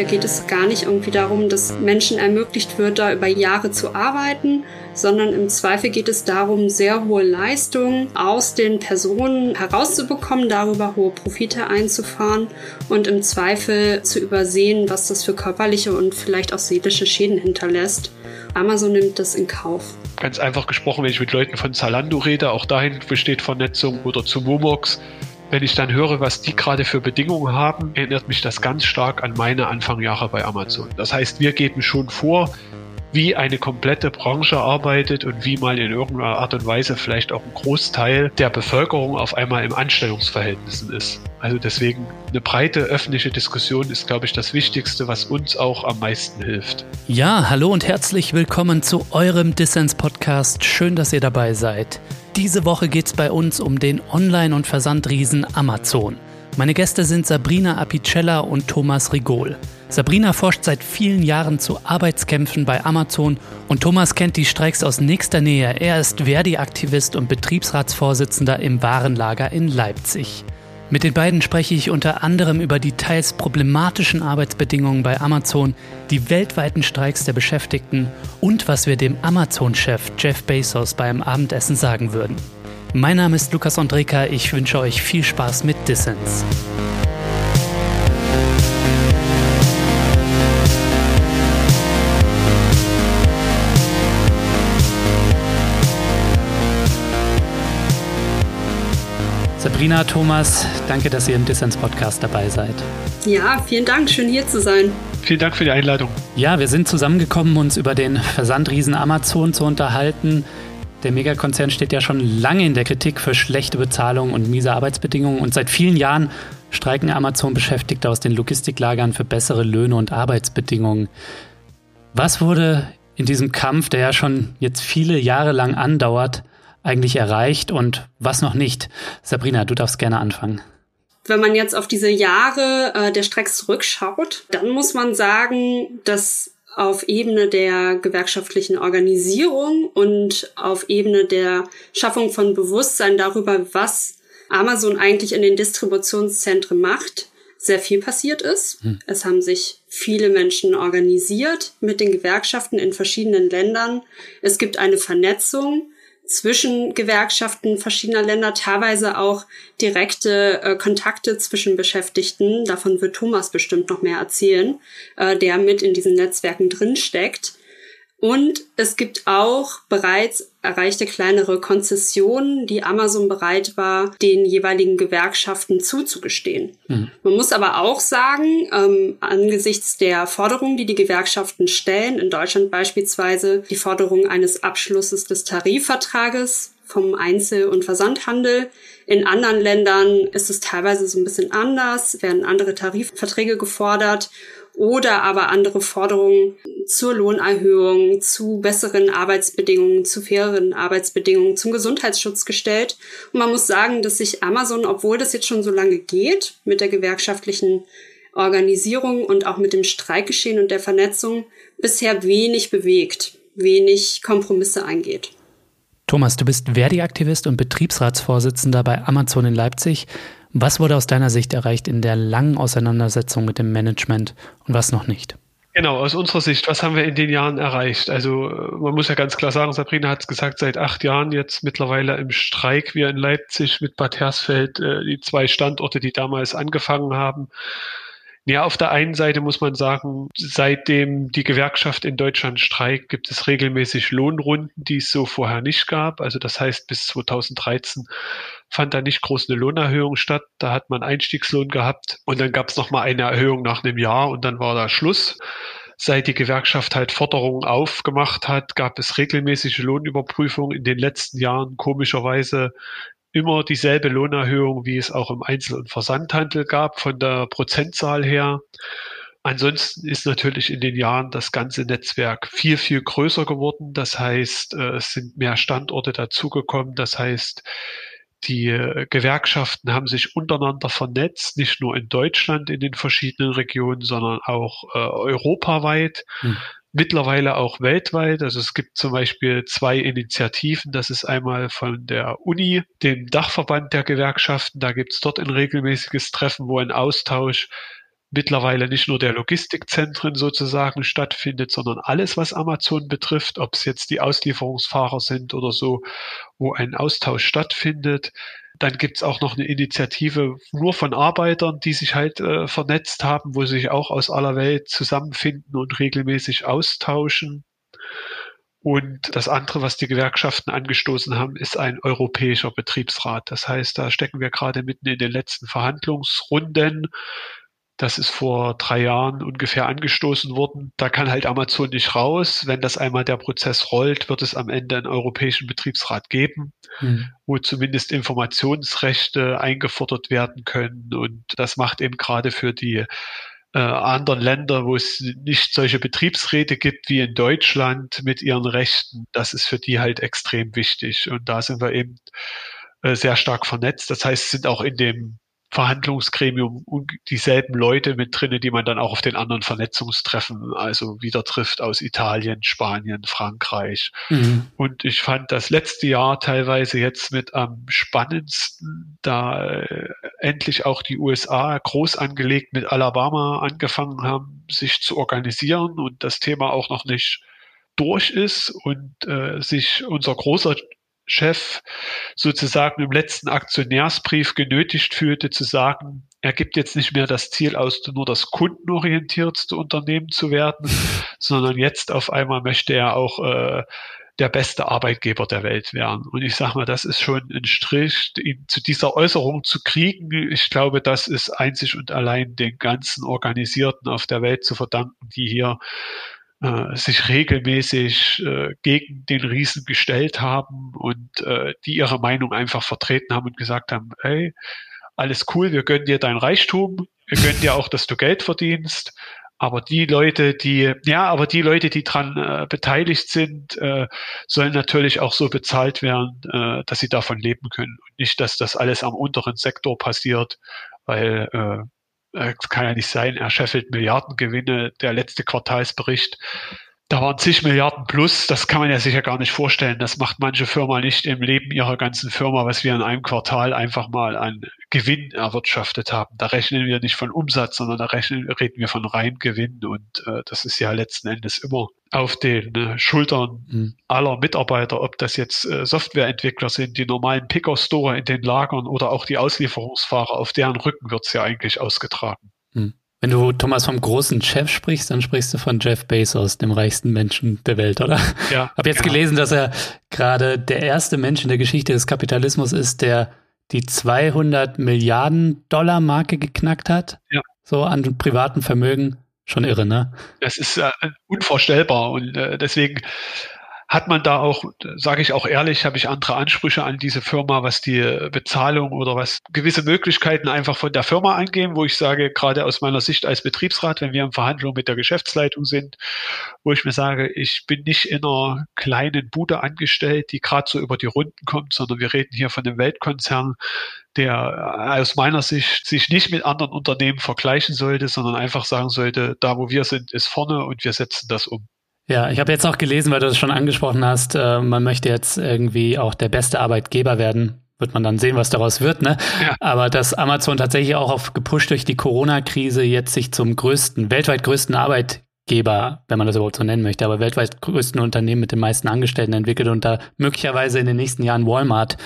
Da geht es gar nicht irgendwie darum, dass Menschen ermöglicht wird, da über Jahre zu arbeiten, sondern im Zweifel geht es darum, sehr hohe Leistungen aus den Personen herauszubekommen, darüber hohe Profite einzufahren und im Zweifel zu übersehen, was das für körperliche und vielleicht auch seelische Schäden hinterlässt. Amazon nimmt das in Kauf. Ganz einfach gesprochen, wenn ich mit Leuten von Zalando rede, auch dahin besteht Vernetzung oder zu Momox. Wenn ich dann höre, was die gerade für Bedingungen haben, erinnert mich das ganz stark an meine Anfangjahre bei Amazon. Das heißt, wir geben schon vor, wie eine komplette Branche arbeitet und wie mal in irgendeiner Art und Weise vielleicht auch ein Großteil der Bevölkerung auf einmal im Anstellungsverhältnissen ist. Also deswegen eine breite öffentliche Diskussion ist, glaube ich, das Wichtigste, was uns auch am meisten hilft. Ja, hallo und herzlich willkommen zu eurem Dissens-Podcast. Schön, dass ihr dabei seid. Diese Woche geht es bei uns um den Online- und Versandriesen Amazon. Meine Gäste sind Sabrina Apicella und Thomas Rigol. Sabrina forscht seit vielen Jahren zu Arbeitskämpfen bei Amazon und Thomas kennt die Streiks aus nächster Nähe. Er ist Verdi-Aktivist und Betriebsratsvorsitzender im Warenlager in Leipzig. Mit den beiden spreche ich unter anderem über die teils problematischen Arbeitsbedingungen bei Amazon, die weltweiten Streiks der Beschäftigten und was wir dem Amazon-Chef Jeff Bezos beim Abendessen sagen würden. Mein Name ist Lukas Andreka, ich wünsche euch viel Spaß mit Dissens. Sabrina, Thomas, danke, dass ihr im Dissens-Podcast dabei seid. Ja, vielen Dank, schön hier zu sein. Vielen Dank für die Einladung. Ja, wir sind zusammengekommen, uns über den Versandriesen Amazon zu unterhalten. Der Megakonzern steht ja schon lange in der Kritik für schlechte Bezahlung und miese Arbeitsbedingungen und seit vielen Jahren streiken Amazon-Beschäftigte aus den Logistiklagern für bessere Löhne und Arbeitsbedingungen. Was wurde in diesem Kampf, der ja schon jetzt viele Jahre lang andauert, eigentlich erreicht und was noch nicht? Sabrina, du darfst gerne anfangen. Wenn man jetzt auf diese Jahre äh, der Strecks zurückschaut, dann muss man sagen, dass auf Ebene der gewerkschaftlichen Organisierung und auf Ebene der Schaffung von Bewusstsein darüber, was Amazon eigentlich in den Distributionszentren macht, sehr viel passiert ist. Hm. Es haben sich viele Menschen organisiert mit den Gewerkschaften in verschiedenen Ländern. Es gibt eine Vernetzung zwischen Gewerkschaften verschiedener Länder, teilweise auch direkte äh, Kontakte zwischen Beschäftigten. Davon wird Thomas bestimmt noch mehr erzählen, äh, der mit in diesen Netzwerken drinsteckt. Und es gibt auch bereits erreichte kleinere Konzessionen, die Amazon bereit war, den jeweiligen Gewerkschaften zuzugestehen. Mhm. Man muss aber auch sagen, ähm, angesichts der Forderungen, die die Gewerkschaften stellen, in Deutschland beispielsweise die Forderung eines Abschlusses des Tarifvertrages vom Einzel- und Versandhandel. In anderen Ländern ist es teilweise so ein bisschen anders, werden andere Tarifverträge gefordert oder aber andere Forderungen zur Lohnerhöhung, zu besseren Arbeitsbedingungen, zu faireren Arbeitsbedingungen, zum Gesundheitsschutz gestellt. Und man muss sagen, dass sich Amazon, obwohl das jetzt schon so lange geht, mit der gewerkschaftlichen Organisierung und auch mit dem Streikgeschehen und der Vernetzung bisher wenig bewegt, wenig Kompromisse eingeht. Thomas, du bist Verdi-Aktivist und Betriebsratsvorsitzender bei Amazon in Leipzig. Was wurde aus deiner Sicht erreicht in der langen Auseinandersetzung mit dem Management und was noch nicht? Genau, aus unserer Sicht, was haben wir in den Jahren erreicht? Also man muss ja ganz klar sagen, Sabrina hat es gesagt, seit acht Jahren jetzt mittlerweile im Streik, wir in Leipzig mit Bad Hersfeld, äh, die zwei Standorte, die damals angefangen haben, ja, auf der einen Seite muss man sagen, seitdem die Gewerkschaft in Deutschland streikt, gibt es regelmäßig Lohnrunden, die es so vorher nicht gab. Also das heißt, bis 2013 fand da nicht groß eine Lohnerhöhung statt. Da hat man Einstiegslohn gehabt und dann gab es nochmal eine Erhöhung nach einem Jahr und dann war da Schluss. Seit die Gewerkschaft halt Forderungen aufgemacht hat, gab es regelmäßige Lohnüberprüfungen in den letzten Jahren komischerweise immer dieselbe Lohnerhöhung, wie es auch im Einzel- und Versandhandel gab, von der Prozentzahl her. Ansonsten ist natürlich in den Jahren das ganze Netzwerk viel, viel größer geworden. Das heißt, äh, es sind mehr Standorte dazugekommen. Das heißt, die äh, Gewerkschaften haben sich untereinander vernetzt, nicht nur in Deutschland in den verschiedenen Regionen, sondern auch äh, europaweit. Hm mittlerweile auch weltweit. Also es gibt zum Beispiel zwei Initiativen. Das ist einmal von der Uni, dem Dachverband der Gewerkschaften. Da gibt es dort ein regelmäßiges Treffen, wo ein Austausch mittlerweile nicht nur der Logistikzentren sozusagen stattfindet, sondern alles, was Amazon betrifft, ob es jetzt die Auslieferungsfahrer sind oder so, wo ein Austausch stattfindet. Dann gibt's auch noch eine Initiative nur von Arbeitern, die sich halt äh, vernetzt haben, wo sich auch aus aller Welt zusammenfinden und regelmäßig austauschen. Und das andere, was die Gewerkschaften angestoßen haben, ist ein europäischer Betriebsrat. Das heißt, da stecken wir gerade mitten in den letzten Verhandlungsrunden. Das ist vor drei Jahren ungefähr angestoßen worden. Da kann halt Amazon nicht raus. Wenn das einmal der Prozess rollt, wird es am Ende einen europäischen Betriebsrat geben, hm. wo zumindest Informationsrechte eingefordert werden können. Und das macht eben gerade für die äh, anderen Länder, wo es nicht solche Betriebsräte gibt wie in Deutschland mit ihren Rechten, das ist für die halt extrem wichtig. Und da sind wir eben äh, sehr stark vernetzt. Das heißt, sind auch in dem Verhandlungsgremium dieselben Leute mit drinne, die man dann auch auf den anderen Vernetzungstreffen also wieder trifft aus Italien, Spanien, Frankreich. Mhm. Und ich fand das letzte Jahr teilweise jetzt mit am spannendsten, da äh, endlich auch die USA groß angelegt mit Alabama angefangen haben, sich zu organisieren und das Thema auch noch nicht durch ist und äh, sich unser großer Chef sozusagen im letzten Aktionärsbrief genötigt fühlte zu sagen, er gibt jetzt nicht mehr das Ziel aus, nur das kundenorientiertste Unternehmen zu werden, sondern jetzt auf einmal möchte er auch äh, der beste Arbeitgeber der Welt werden. Und ich sage mal, das ist schon ein Strich, ihn zu dieser Äußerung zu kriegen. Ich glaube, das ist einzig und allein den ganzen Organisierten auf der Welt zu verdanken, die hier äh, sich regelmäßig äh, gegen den Riesen gestellt haben und äh, die ihre Meinung einfach vertreten haben und gesagt haben, hey, alles cool, wir gönnen dir dein Reichtum, wir gönnen dir auch, dass du Geld verdienst, aber die Leute, die, ja, aber die Leute, die dran äh, beteiligt sind, äh, sollen natürlich auch so bezahlt werden, äh, dass sie davon leben können. Und nicht, dass das alles am unteren Sektor passiert, weil äh, äh, kann ja nicht sein, er scheffelt Milliardengewinne, der letzte Quartalsbericht. Da waren zig Milliarden plus, das kann man ja sicher gar nicht vorstellen. Das macht manche Firma nicht im Leben ihrer ganzen Firma, was wir in einem Quartal einfach mal an Gewinn erwirtschaftet haben. Da rechnen wir nicht von Umsatz, sondern da rechnen, reden wir von rein Gewinn. Und äh, das ist ja letzten Endes immer auf den äh, Schultern mhm. aller Mitarbeiter, ob das jetzt äh, Softwareentwickler sind, die normalen Picker-Store in den Lagern oder auch die Auslieferungsfahrer, auf deren Rücken wird es ja eigentlich ausgetragen. Mhm. Wenn du, Thomas, vom großen Chef sprichst, dann sprichst du von Jeff Bezos, dem reichsten Menschen der Welt, oder? Ja. Hab jetzt genau. gelesen, dass er gerade der erste Mensch in der Geschichte des Kapitalismus ist, der die 200 Milliarden Dollar Marke geknackt hat. Ja. So an privaten Vermögen. Schon irre, ne? Das ist äh, unvorstellbar und äh, deswegen hat man da auch, sage ich auch ehrlich, habe ich andere Ansprüche an diese Firma, was die Bezahlung oder was gewisse Möglichkeiten einfach von der Firma angehen, wo ich sage, gerade aus meiner Sicht als Betriebsrat, wenn wir in Verhandlungen mit der Geschäftsleitung sind, wo ich mir sage, ich bin nicht in einer kleinen Bude angestellt, die gerade so über die Runden kommt, sondern wir reden hier von einem Weltkonzern, der aus meiner Sicht sich nicht mit anderen Unternehmen vergleichen sollte, sondern einfach sagen sollte, da wo wir sind, ist vorne und wir setzen das um. Ja, ich habe jetzt auch gelesen, weil du es schon angesprochen hast, äh, man möchte jetzt irgendwie auch der beste Arbeitgeber werden. Wird man dann sehen, was daraus wird, ne? Ja. Aber dass Amazon tatsächlich auch auf gepusht durch die Corona-Krise jetzt sich zum größten, weltweit größten Arbeitgeber, wenn man das überhaupt so nennen möchte, aber weltweit größten Unternehmen mit den meisten Angestellten entwickelt und da möglicherweise in den nächsten Jahren Walmart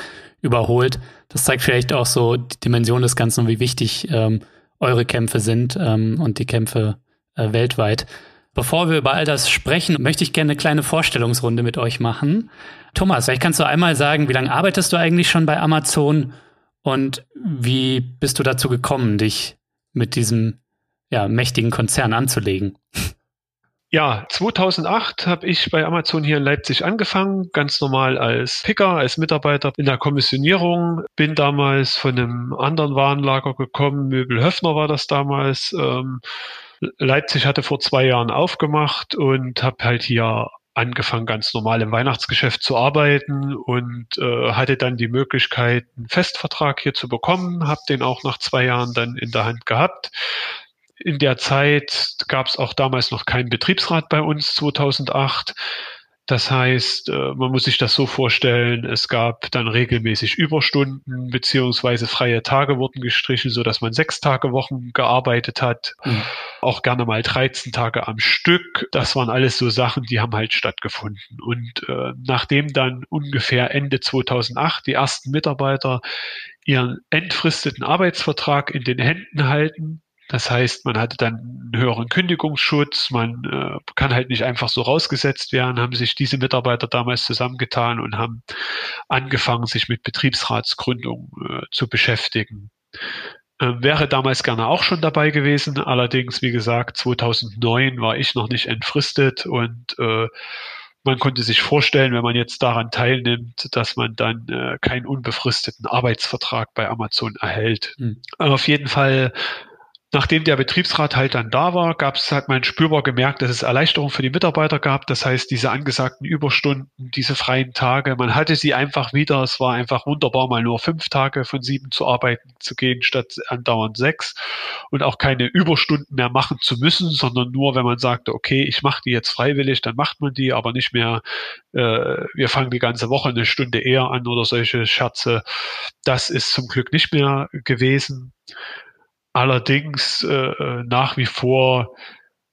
überholt. Das zeigt vielleicht auch so die Dimension des Ganzen und wie wichtig ähm, eure Kämpfe sind ähm, und die Kämpfe äh, weltweit. Bevor wir über all das sprechen, möchte ich gerne eine kleine Vorstellungsrunde mit euch machen. Thomas, vielleicht kannst du einmal sagen, wie lange arbeitest du eigentlich schon bei Amazon und wie bist du dazu gekommen, dich mit diesem ja, mächtigen Konzern anzulegen? Ja, 2008 habe ich bei Amazon hier in Leipzig angefangen, ganz normal als Picker, als Mitarbeiter in der Kommissionierung. Bin damals von einem anderen Warenlager gekommen, Möbel Höfner war das damals. Ähm, Leipzig hatte vor zwei Jahren aufgemacht und habe halt hier angefangen, ganz normal im Weihnachtsgeschäft zu arbeiten und äh, hatte dann die Möglichkeit, einen Festvertrag hier zu bekommen, habe den auch nach zwei Jahren dann in der Hand gehabt. In der Zeit gab es auch damals noch keinen Betriebsrat bei uns 2008. Das heißt, äh, man muss sich das so vorstellen, es gab dann regelmäßig Überstunden beziehungsweise freie Tage wurden gestrichen, so dass man sechs Tage Wochen gearbeitet hat, mhm. auch gerne mal 13 Tage am Stück. Das waren alles so Sachen, die haben halt stattgefunden. Und äh, nachdem dann ungefähr Ende 2008 die ersten Mitarbeiter ihren entfristeten Arbeitsvertrag in den Händen halten, das heißt, man hatte dann einen höheren Kündigungsschutz, man äh, kann halt nicht einfach so rausgesetzt werden, haben sich diese Mitarbeiter damals zusammengetan und haben angefangen, sich mit Betriebsratsgründung äh, zu beschäftigen. Äh, wäre damals gerne auch schon dabei gewesen, allerdings, wie gesagt, 2009 war ich noch nicht entfristet und äh, man konnte sich vorstellen, wenn man jetzt daran teilnimmt, dass man dann äh, keinen unbefristeten Arbeitsvertrag bei Amazon erhält. Mhm. Auf jeden Fall Nachdem der Betriebsrat halt dann da war, gab es, hat man spürbar gemerkt, dass es Erleichterung für die Mitarbeiter gab. Das heißt, diese angesagten Überstunden, diese freien Tage, man hatte sie einfach wieder. Es war einfach wunderbar, mal nur fünf Tage von sieben zu arbeiten zu gehen, statt andauernd sechs und auch keine Überstunden mehr machen zu müssen, sondern nur, wenn man sagte, okay, ich mache die jetzt freiwillig, dann macht man die, aber nicht mehr, äh, wir fangen die ganze Woche eine Stunde eher an oder solche Scherze. Das ist zum Glück nicht mehr gewesen. Allerdings äh, äh, nach wie vor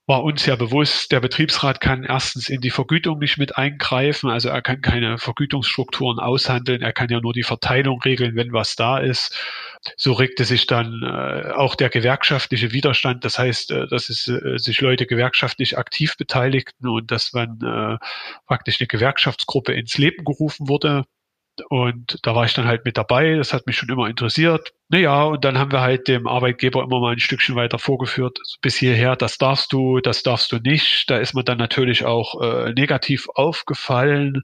war uns ja bewusst, der Betriebsrat kann erstens in die Vergütung nicht mit eingreifen, also er kann keine Vergütungsstrukturen aushandeln, er kann ja nur die Verteilung regeln, wenn was da ist. So regte sich dann äh, auch der gewerkschaftliche Widerstand, das heißt, äh, dass es, äh, sich Leute gewerkschaftlich aktiv beteiligten und dass man äh, praktisch eine Gewerkschaftsgruppe ins Leben gerufen wurde, und da war ich dann halt mit dabei. Das hat mich schon immer interessiert. Naja, und dann haben wir halt dem Arbeitgeber immer mal ein Stückchen weiter vorgeführt. bis hierher, das darfst du, das darfst du nicht. Da ist man dann natürlich auch äh, negativ aufgefallen,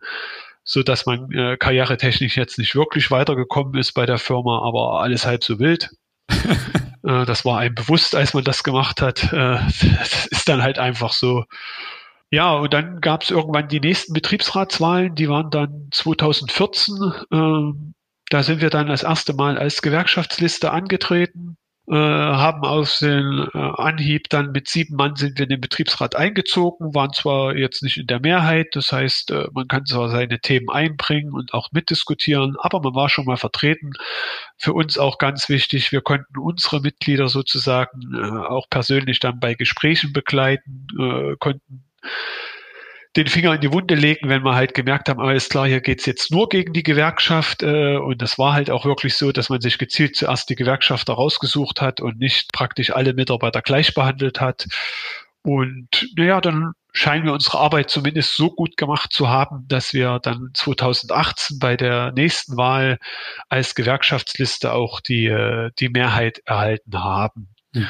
so dass man äh, karrieretechnisch jetzt nicht wirklich weitergekommen ist bei der Firma, aber alles halb so wild. äh, das war einem bewusst, als man das gemacht hat. Äh, das ist dann halt einfach so. Ja, und dann gab es irgendwann die nächsten Betriebsratswahlen, die waren dann 2014. Ähm, da sind wir dann das erste Mal als Gewerkschaftsliste angetreten, äh, haben auf den äh, Anhieb dann mit sieben Mann sind wir in den Betriebsrat eingezogen, waren zwar jetzt nicht in der Mehrheit, das heißt, äh, man kann zwar seine Themen einbringen und auch mitdiskutieren, aber man war schon mal vertreten. Für uns auch ganz wichtig, wir konnten unsere Mitglieder sozusagen äh, auch persönlich dann bei Gesprächen begleiten, äh, konnten den Finger in die Wunde legen, wenn wir halt gemerkt haben, alles klar, hier geht's jetzt nur gegen die Gewerkschaft. Äh, und das war halt auch wirklich so, dass man sich gezielt zuerst die Gewerkschaft rausgesucht hat und nicht praktisch alle Mitarbeiter gleich behandelt hat. Und naja, dann scheinen wir unsere Arbeit zumindest so gut gemacht zu haben, dass wir dann 2018 bei der nächsten Wahl als Gewerkschaftsliste auch die, äh, die Mehrheit erhalten haben. Mhm.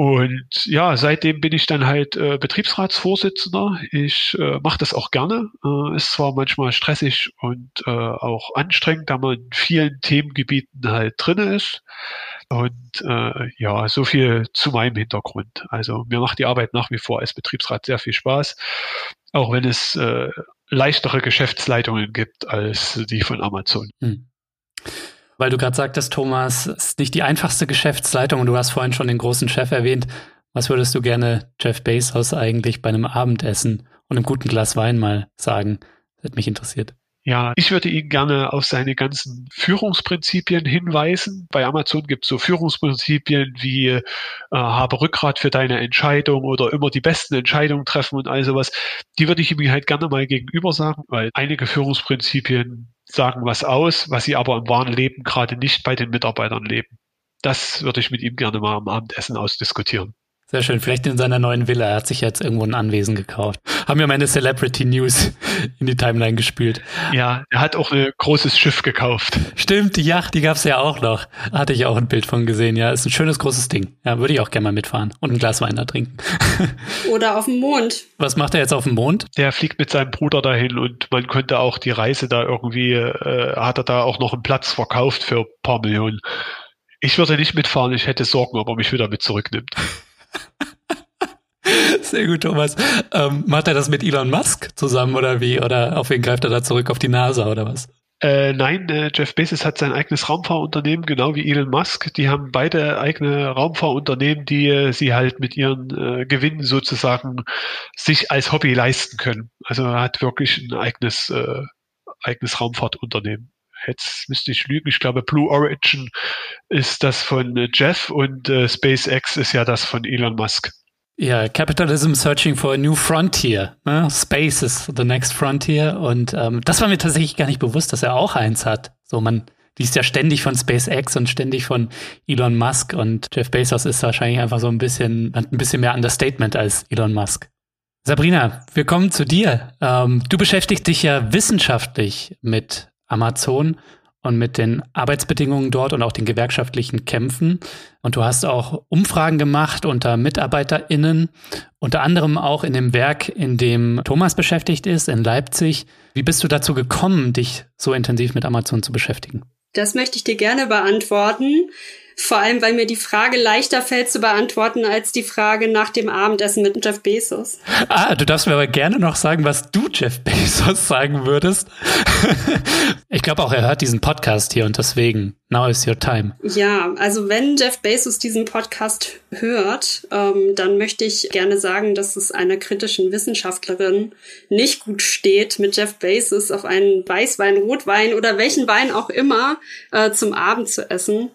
Und ja, seitdem bin ich dann halt äh, Betriebsratsvorsitzender. Ich äh, mache das auch gerne. Äh, ist zwar manchmal stressig und äh, auch anstrengend, da man in vielen Themengebieten halt drinne ist. Und äh, ja, so viel zu meinem Hintergrund. Also mir macht die Arbeit nach wie vor als Betriebsrat sehr viel Spaß, auch wenn es äh, leichtere Geschäftsleitungen gibt als die von Amazon. Hm. Weil du gerade sagtest, Thomas, es ist nicht die einfachste Geschäftsleitung und du hast vorhin schon den großen Chef erwähnt. Was würdest du gerne Jeff Bezos eigentlich bei einem Abendessen und einem guten Glas Wein mal sagen? Das hat mich interessiert. Ja, ich würde ihn gerne auf seine ganzen Führungsprinzipien hinweisen. Bei Amazon gibt es so Führungsprinzipien wie äh, habe Rückgrat für deine Entscheidung oder immer die besten Entscheidungen treffen und all sowas. Die würde ich ihm halt gerne mal gegenüber sagen, weil einige Führungsprinzipien sagen was aus, was sie aber im wahren Leben gerade nicht bei den Mitarbeitern leben. Das würde ich mit ihm gerne mal am Abendessen ausdiskutieren. Sehr schön. Vielleicht in seiner neuen Villa. Er hat sich jetzt irgendwo ein Anwesen gekauft. Haben wir meine Celebrity News in die Timeline gespült. Ja, er hat auch ein großes Schiff gekauft. Stimmt, die Yacht, die gab's ja auch noch. Hatte ich auch ein Bild von gesehen. Ja, ist ein schönes großes Ding. Ja, würde ich auch gerne mal mitfahren und ein Glas Wein da trinken. Oder auf dem Mond. Was macht er jetzt auf dem Mond? Der fliegt mit seinem Bruder dahin und man könnte auch die Reise da irgendwie, äh, hat er da auch noch einen Platz verkauft für ein paar Millionen. Ich würde nicht mitfahren, ich hätte Sorgen, ob er mich wieder mit zurücknimmt. Sehr gut, Thomas. Ähm, macht er das mit Elon Musk zusammen oder wie? Oder auf wen greift er da zurück? Auf die NASA oder was? Äh, nein, äh, Jeff Bezos hat sein eigenes Raumfahrunternehmen, genau wie Elon Musk. Die haben beide eigene Raumfahrunternehmen, die äh, sie halt mit ihren äh, Gewinnen sozusagen sich als Hobby leisten können. Also er hat wirklich ein eigenes, äh, eigenes Raumfahrtunternehmen. Jetzt müsste ich lügen, ich glaube Blue Origin ist das von äh, Jeff und äh, SpaceX ist ja das von Elon Musk. Ja, Capitalism Searching for a New Frontier. Ne? Space is the next frontier. Und ähm, das war mir tatsächlich gar nicht bewusst, dass er auch eins hat. So, man liest ja ständig von SpaceX und ständig von Elon Musk und Jeff Bezos ist wahrscheinlich einfach so ein bisschen, ein bisschen mehr Understatement als Elon Musk. Sabrina, wir kommen zu dir. Ähm, du beschäftigst dich ja wissenschaftlich mit Amazon und mit den Arbeitsbedingungen dort und auch den gewerkschaftlichen Kämpfen. Und du hast auch Umfragen gemacht unter MitarbeiterInnen, unter anderem auch in dem Werk, in dem Thomas beschäftigt ist, in Leipzig. Wie bist du dazu gekommen, dich so intensiv mit Amazon zu beschäftigen? Das möchte ich dir gerne beantworten. Vor allem, weil mir die Frage leichter fällt zu beantworten als die Frage nach dem Abendessen mit Jeff Bezos. Ah, du darfst mir aber gerne noch sagen, was du Jeff Bezos sagen würdest. ich glaube auch, er hört diesen Podcast hier und deswegen, now is your time. Ja, also wenn Jeff Bezos diesen Podcast hört, ähm, dann möchte ich gerne sagen, dass es einer kritischen Wissenschaftlerin nicht gut steht, mit Jeff Bezos auf einen Weißwein, Rotwein oder welchen Wein auch immer äh, zum Abend zu essen.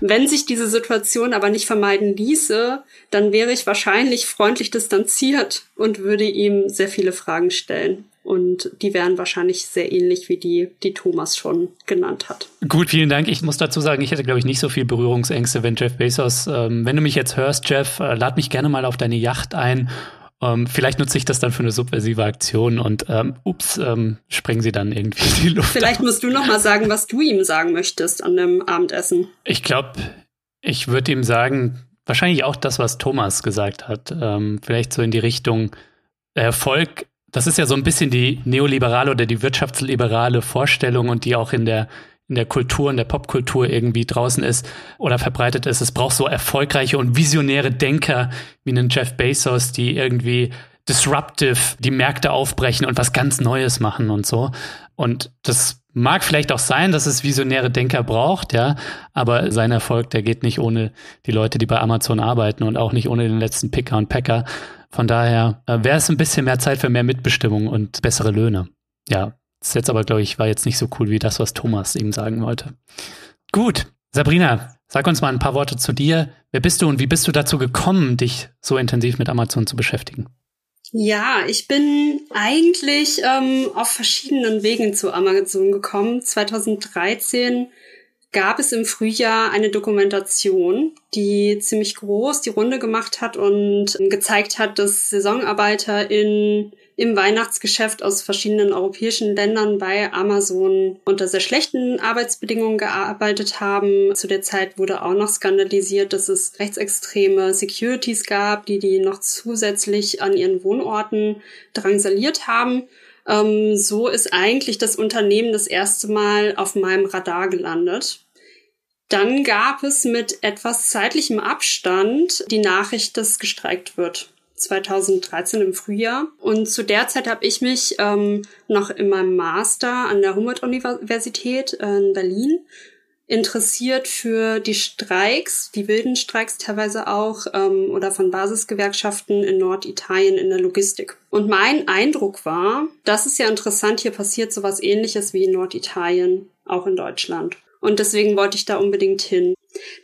Wenn sich diese Situation aber nicht vermeiden ließe, dann wäre ich wahrscheinlich freundlich distanziert und würde ihm sehr viele Fragen stellen. Und die wären wahrscheinlich sehr ähnlich wie die, die Thomas schon genannt hat. Gut, vielen Dank. Ich muss dazu sagen, ich hätte, glaube ich, nicht so viel Berührungsängste, wenn Jeff Bezos, ähm, wenn du mich jetzt hörst, Jeff, äh, lad mich gerne mal auf deine Yacht ein. Ähm, vielleicht nutze ich das dann für eine subversive Aktion und ähm, ups, ähm, sprengen sie dann irgendwie die Luft. Vielleicht musst du noch mal sagen, was du ihm sagen möchtest an dem Abendessen. Ich glaube, ich würde ihm sagen, wahrscheinlich auch das, was Thomas gesagt hat. Ähm, vielleicht so in die Richtung Erfolg. Das ist ja so ein bisschen die neoliberale oder die wirtschaftsliberale Vorstellung und die auch in der in der Kultur, in der Popkultur irgendwie draußen ist oder verbreitet ist. Es braucht so erfolgreiche und visionäre Denker wie einen Jeff Bezos, die irgendwie disruptive die Märkte aufbrechen und was ganz Neues machen und so. Und das mag vielleicht auch sein, dass es visionäre Denker braucht, ja, aber sein Erfolg, der geht nicht ohne die Leute, die bei Amazon arbeiten und auch nicht ohne den letzten Picker und Packer. Von daher äh, wäre es ein bisschen mehr Zeit für mehr Mitbestimmung und bessere Löhne. Ja, ist jetzt aber, glaube ich, war jetzt nicht so cool wie das, was Thomas ihm sagen wollte. Gut, Sabrina, sag uns mal ein paar Worte zu dir. Wer bist du und wie bist du dazu gekommen, dich so intensiv mit Amazon zu beschäftigen? Ja, ich bin eigentlich ähm, auf verschiedenen Wegen zu Amazon gekommen. 2013 gab es im Frühjahr eine Dokumentation, die ziemlich groß die Runde gemacht hat und gezeigt hat, dass Saisonarbeiter in im Weihnachtsgeschäft aus verschiedenen europäischen Ländern bei Amazon unter sehr schlechten Arbeitsbedingungen gearbeitet haben. Zu der Zeit wurde auch noch skandalisiert, dass es rechtsextreme Securities gab, die die noch zusätzlich an ihren Wohnorten drangsaliert haben. Ähm, so ist eigentlich das Unternehmen das erste Mal auf meinem Radar gelandet. Dann gab es mit etwas zeitlichem Abstand die Nachricht, dass gestreikt wird. 2013 im Frühjahr. Und zu der Zeit habe ich mich ähm, noch in meinem Master an der Humboldt-Universität in Berlin interessiert für die Streiks, die wilden Streiks teilweise auch, ähm, oder von Basisgewerkschaften in Norditalien in der Logistik. Und mein Eindruck war, das ist ja interessant, hier passiert sowas ähnliches wie in Norditalien, auch in Deutschland. Und deswegen wollte ich da unbedingt hin.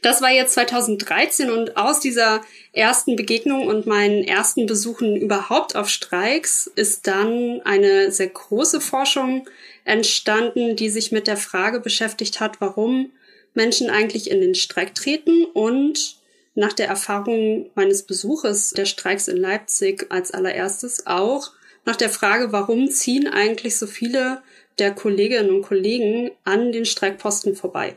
Das war jetzt 2013 und aus dieser ersten Begegnung und meinen ersten Besuchen überhaupt auf Streiks ist dann eine sehr große Forschung entstanden, die sich mit der Frage beschäftigt hat, warum Menschen eigentlich in den Streik treten und nach der Erfahrung meines Besuches der Streiks in Leipzig als allererstes auch nach der Frage, warum ziehen eigentlich so viele der Kolleginnen und Kollegen an den Streikposten vorbei.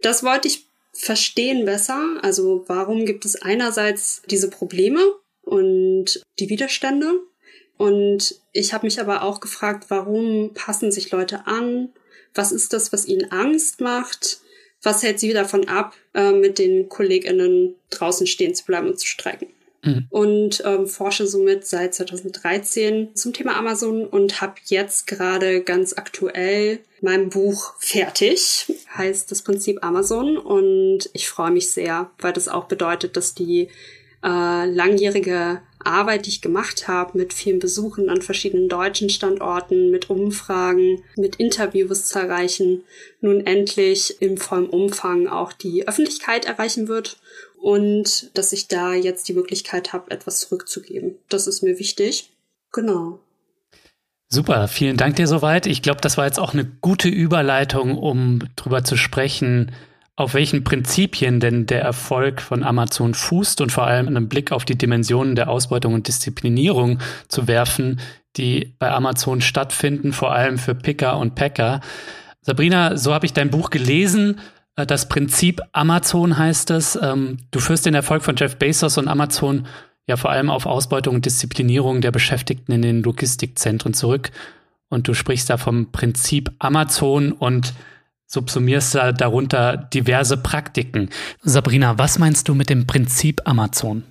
Das wollte ich verstehen besser. Also warum gibt es einerseits diese Probleme und die Widerstände? Und ich habe mich aber auch gefragt, warum passen sich Leute an? Was ist das, was ihnen Angst macht? Was hält sie davon ab, äh, mit den KollegInnen draußen stehen zu bleiben und zu streiken? Mhm. und ähm, forsche somit seit 2013 zum Thema Amazon und habe jetzt gerade ganz aktuell mein Buch fertig. Heißt das Prinzip Amazon und ich freue mich sehr, weil das auch bedeutet, dass die äh, langjährige Arbeit, die ich gemacht habe, mit vielen Besuchen an verschiedenen deutschen Standorten, mit Umfragen, mit Interviews zu erreichen, nun endlich im vollen Umfang auch die Öffentlichkeit erreichen wird und dass ich da jetzt die Möglichkeit habe, etwas zurückzugeben. Das ist mir wichtig. Genau. Super, vielen Dank dir soweit. Ich glaube, das war jetzt auch eine gute Überleitung, um drüber zu sprechen, auf welchen Prinzipien denn der Erfolg von Amazon fußt und vor allem einen Blick auf die Dimensionen der Ausbeutung und Disziplinierung zu werfen, die bei Amazon stattfinden, vor allem für Picker und Packer. Sabrina, so habe ich dein Buch gelesen. Äh, das Prinzip Amazon heißt es. Ähm, du führst den Erfolg von Jeff Bezos und Amazon ja vor allem auf Ausbeutung und Disziplinierung der Beschäftigten in den Logistikzentren zurück. Und du sprichst da vom Prinzip Amazon und subsumierst da darunter diverse Praktiken. Sabrina, was meinst du mit dem Prinzip Amazon?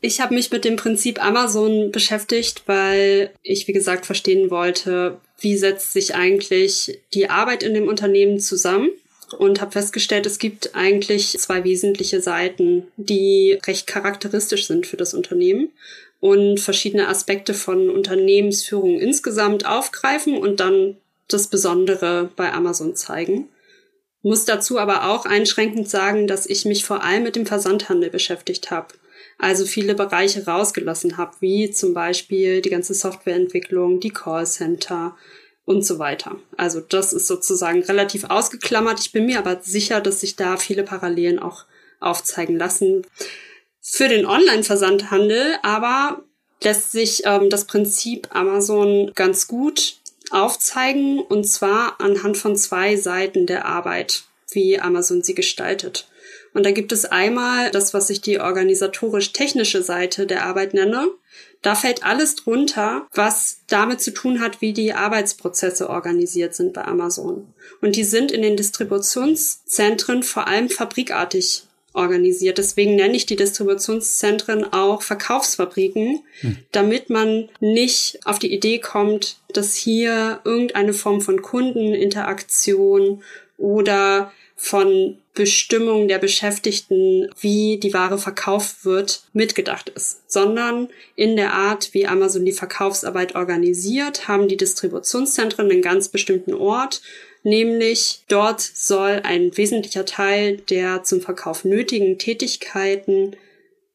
Ich habe mich mit dem Prinzip Amazon beschäftigt, weil ich, wie gesagt, verstehen wollte, wie setzt sich eigentlich die Arbeit in dem Unternehmen zusammen und habe festgestellt, es gibt eigentlich zwei wesentliche Seiten, die recht charakteristisch sind für das Unternehmen und verschiedene Aspekte von Unternehmensführung insgesamt aufgreifen und dann das Besondere bei Amazon zeigen. Muss dazu aber auch einschränkend sagen, dass ich mich vor allem mit dem Versandhandel beschäftigt habe. Also viele Bereiche rausgelassen habe, wie zum Beispiel die ganze Softwareentwicklung, die Callcenter und so weiter. Also das ist sozusagen relativ ausgeklammert. Ich bin mir aber sicher, dass sich da viele Parallelen auch aufzeigen lassen. Für den Online-Versandhandel aber lässt sich ähm, das Prinzip Amazon ganz gut aufzeigen, und zwar anhand von zwei Seiten der Arbeit, wie Amazon sie gestaltet. Und da gibt es einmal das, was ich die organisatorisch-technische Seite der Arbeit nenne. Da fällt alles drunter, was damit zu tun hat, wie die Arbeitsprozesse organisiert sind bei Amazon. Und die sind in den Distributionszentren vor allem fabrikartig organisiert. Deswegen nenne ich die Distributionszentren auch Verkaufsfabriken, hm. damit man nicht auf die Idee kommt, dass hier irgendeine Form von Kundeninteraktion oder von Bestimmung der Beschäftigten, wie die Ware verkauft wird, mitgedacht ist, sondern in der Art, wie Amazon die Verkaufsarbeit organisiert, haben die Distributionszentren einen ganz bestimmten Ort nämlich dort soll ein wesentlicher Teil der zum Verkauf nötigen Tätigkeiten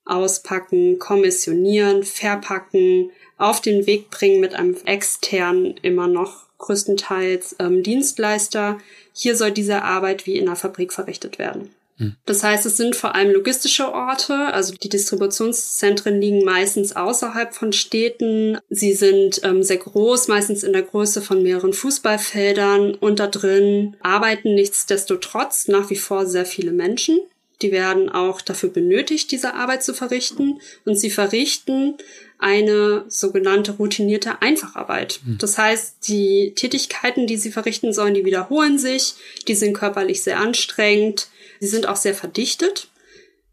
auspacken, kommissionieren, verpacken, auf den Weg bringen mit einem externen, immer noch größtenteils ähm, Dienstleister. Hier soll diese Arbeit wie in einer Fabrik verrichtet werden. Hm. Das heißt, es sind vor allem logistische Orte, also die Distributionszentren liegen meistens außerhalb von Städten. Sie sind ähm, sehr groß, meistens in der Größe von mehreren Fußballfeldern und da drin arbeiten nichtsdestotrotz nach wie vor sehr viele Menschen. Die werden auch dafür benötigt, diese Arbeit zu verrichten und sie verrichten eine sogenannte routinierte Einfacharbeit. Hm. Das heißt, die Tätigkeiten, die sie verrichten sollen, die wiederholen sich, die sind körperlich sehr anstrengend, Sie sind auch sehr verdichtet.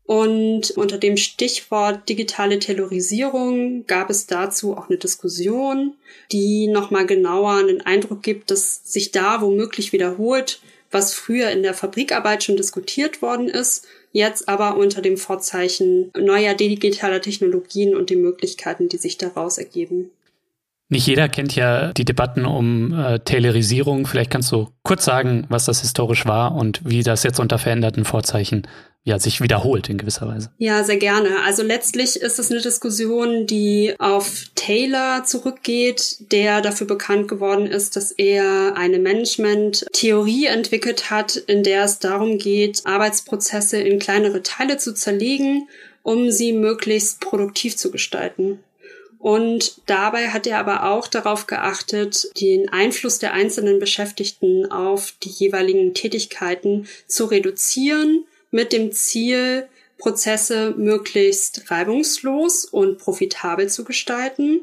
Und unter dem Stichwort digitale Taylorisierung gab es dazu auch eine Diskussion, die nochmal genauer einen Eindruck gibt, dass sich da womöglich wiederholt, was früher in der Fabrikarbeit schon diskutiert worden ist, jetzt aber unter dem Vorzeichen neuer digitaler Technologien und den Möglichkeiten, die sich daraus ergeben. Nicht jeder kennt ja die Debatten um äh, Taylorisierung. Vielleicht kannst du kurz sagen, was das historisch war und wie das jetzt unter veränderten Vorzeichen ja, sich wiederholt in gewisser Weise. Ja, sehr gerne. Also letztlich ist es eine Diskussion, die auf Taylor zurückgeht, der dafür bekannt geworden ist, dass er eine Management-Theorie entwickelt hat, in der es darum geht, Arbeitsprozesse in kleinere Teile zu zerlegen, um sie möglichst produktiv zu gestalten. Und dabei hat er aber auch darauf geachtet, den Einfluss der einzelnen Beschäftigten auf die jeweiligen Tätigkeiten zu reduzieren, mit dem Ziel, Prozesse möglichst reibungslos und profitabel zu gestalten,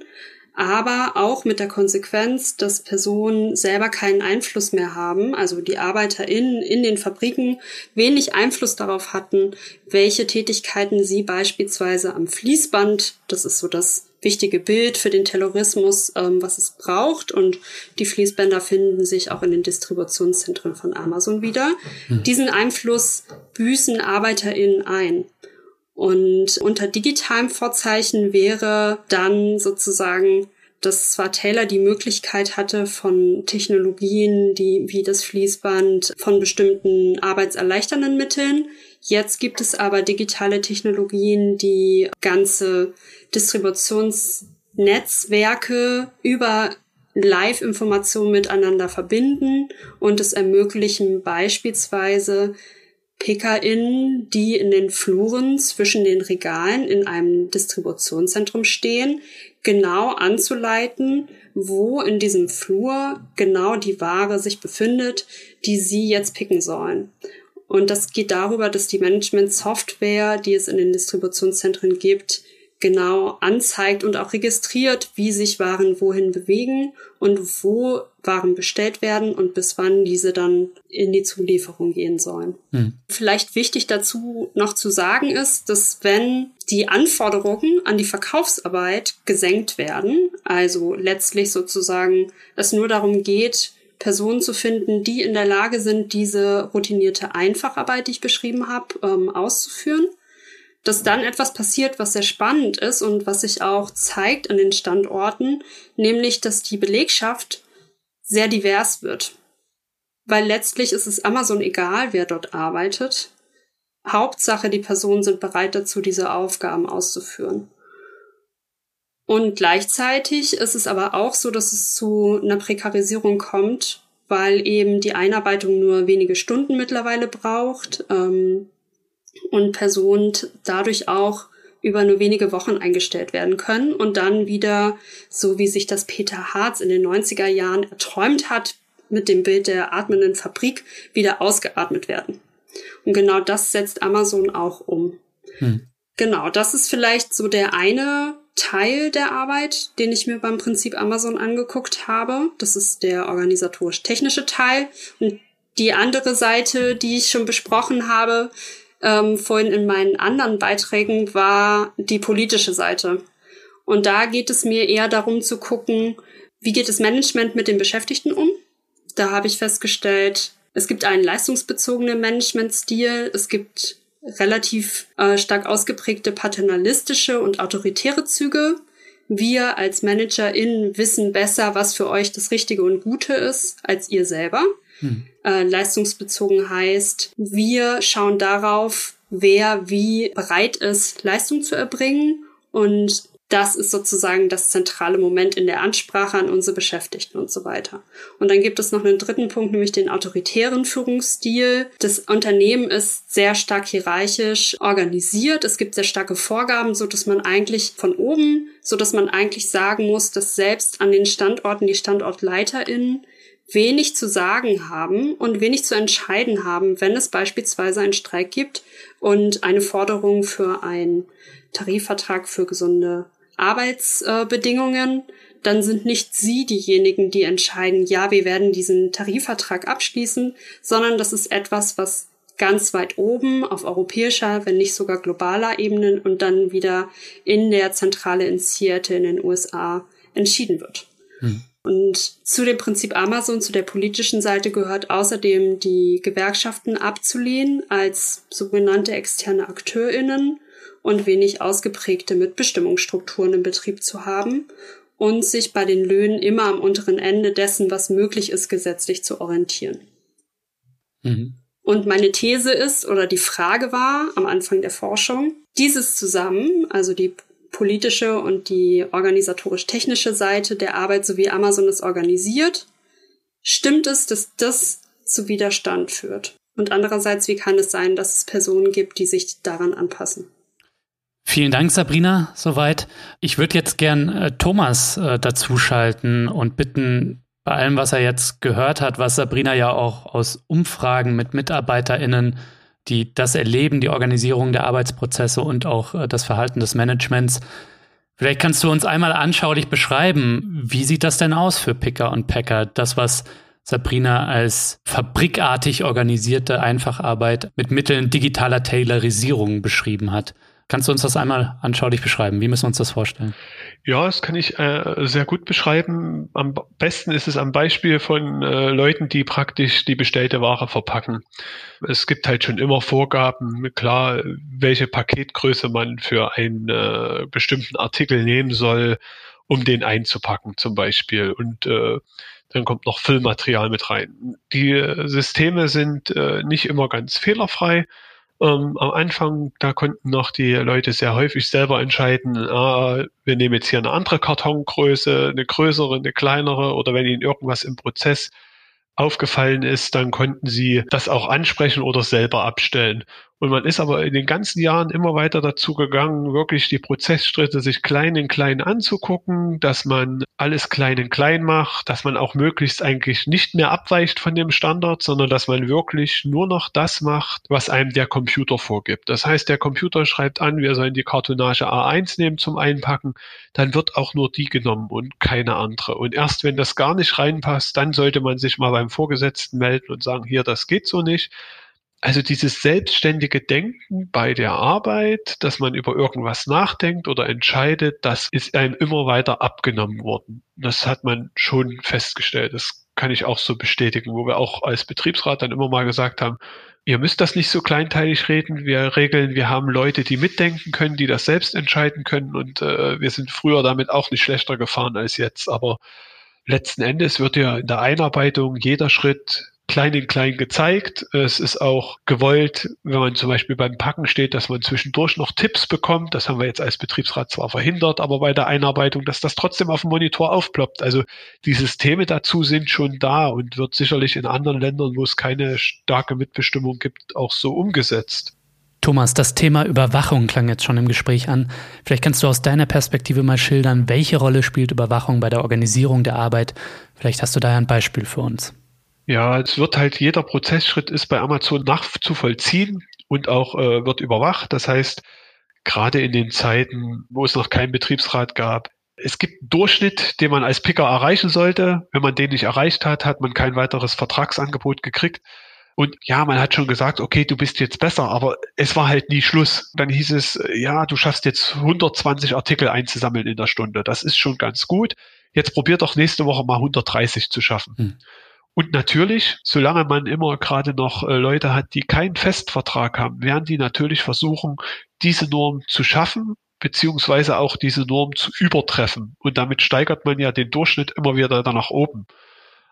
aber auch mit der Konsequenz, dass Personen selber keinen Einfluss mehr haben, also die ArbeiterInnen in den Fabriken wenig Einfluss darauf hatten, welche Tätigkeiten sie beispielsweise am Fließband, das ist so das wichtige Bild für den Terrorismus, ähm, was es braucht. Und die Fließbänder finden sich auch in den Distributionszentren von Amazon wieder. Mhm. Diesen Einfluss büßen ArbeiterInnen ein. Und unter digitalem Vorzeichen wäre dann sozusagen, dass zwar Taylor die Möglichkeit hatte von Technologien, die wie das Fließband von bestimmten arbeitserleichternden Mitteln. Jetzt gibt es aber digitale Technologien, die ganze Distributionsnetzwerke über Live-Informationen miteinander verbinden und es ermöglichen beispielsweise PickerInnen, die in den Fluren zwischen den Regalen in einem Distributionszentrum stehen, genau anzuleiten, wo in diesem Flur genau die Ware sich befindet, die sie jetzt picken sollen. Und das geht darüber, dass die Management-Software, die es in den Distributionszentren gibt, genau anzeigt und auch registriert, wie sich Waren wohin bewegen und wo Waren bestellt werden und bis wann diese dann in die Zulieferung gehen sollen. Hm. Vielleicht wichtig dazu noch zu sagen ist, dass wenn die Anforderungen an die Verkaufsarbeit gesenkt werden, also letztlich sozusagen es nur darum geht, Personen zu finden, die in der Lage sind, diese routinierte Einfacharbeit, die ich beschrieben habe, ähm, auszuführen, dass dann etwas passiert, was sehr spannend ist und was sich auch zeigt an den Standorten, nämlich dass die Belegschaft sehr divers wird. Weil letztlich ist es Amazon egal, wer dort arbeitet. Hauptsache, die Personen sind bereit dazu, diese Aufgaben auszuführen. Und gleichzeitig ist es aber auch so, dass es zu einer Prekarisierung kommt, weil eben die Einarbeitung nur wenige Stunden mittlerweile braucht. Ähm, und Personen dadurch auch über nur wenige Wochen eingestellt werden können und dann wieder, so wie sich das Peter Harz in den 90er Jahren erträumt hat, mit dem Bild der atmenden Fabrik wieder ausgeatmet werden. Und genau das setzt Amazon auch um. Hm. Genau, das ist vielleicht so der eine Teil der Arbeit, den ich mir beim Prinzip Amazon angeguckt habe. Das ist der organisatorisch-technische Teil. Und die andere Seite, die ich schon besprochen habe, ähm, vorhin in meinen anderen Beiträgen, war die politische Seite. Und da geht es mir eher darum zu gucken, wie geht das Management mit den Beschäftigten um? Da habe ich festgestellt, es gibt einen leistungsbezogenen Managementstil, es gibt relativ äh, stark ausgeprägte paternalistische und autoritäre Züge. Wir als ManagerInnen wissen besser, was für euch das Richtige und Gute ist, als ihr selber. Hm. Äh, leistungsbezogen heißt, wir schauen darauf, wer wie bereit ist, Leistung zu erbringen. Und das ist sozusagen das zentrale Moment in der Ansprache an unsere Beschäftigten und so weiter. Und dann gibt es noch einen dritten Punkt, nämlich den autoritären Führungsstil. Das Unternehmen ist sehr stark hierarchisch organisiert. Es gibt sehr starke Vorgaben, so dass man eigentlich von oben, so dass man eigentlich sagen muss, dass selbst an den Standorten die StandortleiterInnen wenig zu sagen haben und wenig zu entscheiden haben, wenn es beispielsweise einen Streik gibt und eine Forderung für einen Tarifvertrag für gesunde Arbeitsbedingungen, dann sind nicht Sie diejenigen, die entscheiden, ja, wir werden diesen Tarifvertrag abschließen, sondern das ist etwas, was ganz weit oben auf europäischer, wenn nicht sogar globaler Ebene und dann wieder in der Zentrale in Seattle in den USA entschieden wird. Hm. Und zu dem Prinzip Amazon, zu der politischen Seite gehört außerdem die Gewerkschaften abzulehnen als sogenannte externe AkteurInnen und wenig ausgeprägte Mitbestimmungsstrukturen im Betrieb zu haben und sich bei den Löhnen immer am unteren Ende dessen, was möglich ist, gesetzlich zu orientieren. Mhm. Und meine These ist, oder die Frage war am Anfang der Forschung, dieses zusammen, also die politische und die organisatorisch-technische Seite der Arbeit, so wie Amazon es organisiert, stimmt es, dass das zu Widerstand führt? Und andererseits, wie kann es sein, dass es Personen gibt, die sich daran anpassen? Vielen Dank, Sabrina, soweit. Ich würde jetzt gern äh, Thomas äh, dazuschalten und bitten, bei allem, was er jetzt gehört hat, was Sabrina ja auch aus Umfragen mit MitarbeiterInnen die das Erleben, die Organisierung der Arbeitsprozesse und auch äh, das Verhalten des Managements Vielleicht kannst du uns einmal anschaulich beschreiben, wie sieht das denn aus für Picker und Packer? Das, was Sabrina als fabrikartig organisierte Einfacharbeit mit Mitteln digitaler Taylorisierung beschrieben hat. Kannst du uns das einmal anschaulich beschreiben? Wie müssen wir uns das vorstellen? Ja, das kann ich äh, sehr gut beschreiben. Am besten ist es am Beispiel von äh, Leuten, die praktisch die bestellte Ware verpacken. Es gibt halt schon immer Vorgaben, klar, welche Paketgröße man für einen äh, bestimmten Artikel nehmen soll, um den einzupacken zum Beispiel. Und äh, dann kommt noch Füllmaterial mit rein. Die äh, Systeme sind äh, nicht immer ganz fehlerfrei ähm, am Anfang, da konnten noch die Leute sehr häufig selber entscheiden, ah, wir nehmen jetzt hier eine andere Kartongröße, eine größere, eine kleinere oder wenn ihnen irgendwas im Prozess aufgefallen ist, dann konnten sie das auch ansprechen oder selber abstellen. Und man ist aber in den ganzen Jahren immer weiter dazu gegangen, wirklich die Prozessschritte sich klein in klein anzugucken, dass man alles klein in klein macht, dass man auch möglichst eigentlich nicht mehr abweicht von dem Standard, sondern dass man wirklich nur noch das macht, was einem der Computer vorgibt. Das heißt, der Computer schreibt an, wir sollen die Kartonage A1 nehmen zum Einpacken, dann wird auch nur die genommen und keine andere. Und erst wenn das gar nicht reinpasst, dann sollte man sich mal beim Vorgesetzten melden und sagen, hier, das geht so nicht also dieses selbstständige Denken bei der Arbeit, dass man über irgendwas nachdenkt oder entscheidet, das ist einem immer weiter abgenommen worden. Das hat man schon festgestellt. Das kann ich auch so bestätigen, wo wir auch als Betriebsrat dann immer mal gesagt haben, ihr müsst das nicht so kleinteilig reden. Wir regeln, wir haben Leute, die mitdenken können, die das selbst entscheiden können und äh, wir sind früher damit auch nicht schlechter gefahren als jetzt. Aber letzten Endes wird ja in der Einarbeitung jeder Schritt klein in klein gezeigt. Es ist auch gewollt, wenn man zum Beispiel beim Packen steht, dass man zwischendurch noch Tipps bekommt. Das haben wir jetzt als Betriebsrat zwar verhindert, aber bei der Einarbeitung, dass das trotzdem auf dem Monitor aufploppt. Also die Systeme dazu sind schon da und wird sicherlich in anderen Ländern, wo es keine starke Mitbestimmung gibt, auch so umgesetzt. Thomas, das Thema Überwachung klang jetzt schon im Gespräch an. Vielleicht kannst du aus deiner Perspektive mal schildern, welche Rolle spielt Überwachung bei der Organisierung der Arbeit? Vielleicht hast du da ein Beispiel für uns. Ja, es wird halt jeder Prozessschritt ist bei Amazon nachzuvollziehen und auch äh, wird überwacht. Das heißt, gerade in den Zeiten, wo es noch keinen Betriebsrat gab, es gibt einen Durchschnitt, den man als Picker erreichen sollte. Wenn man den nicht erreicht hat, hat man kein weiteres Vertragsangebot gekriegt. Und ja, man hat schon gesagt, okay, du bist jetzt besser, aber es war halt nie Schluss. Dann hieß es, ja, du schaffst jetzt 120 Artikel einzusammeln in der Stunde. Das ist schon ganz gut. Jetzt probier doch nächste Woche mal 130 zu schaffen. Hm. Und natürlich, solange man immer gerade noch äh, Leute hat, die keinen Festvertrag haben, werden die natürlich versuchen, diese Norm zu schaffen, beziehungsweise auch diese Norm zu übertreffen. Und damit steigert man ja den Durchschnitt immer wieder nach oben.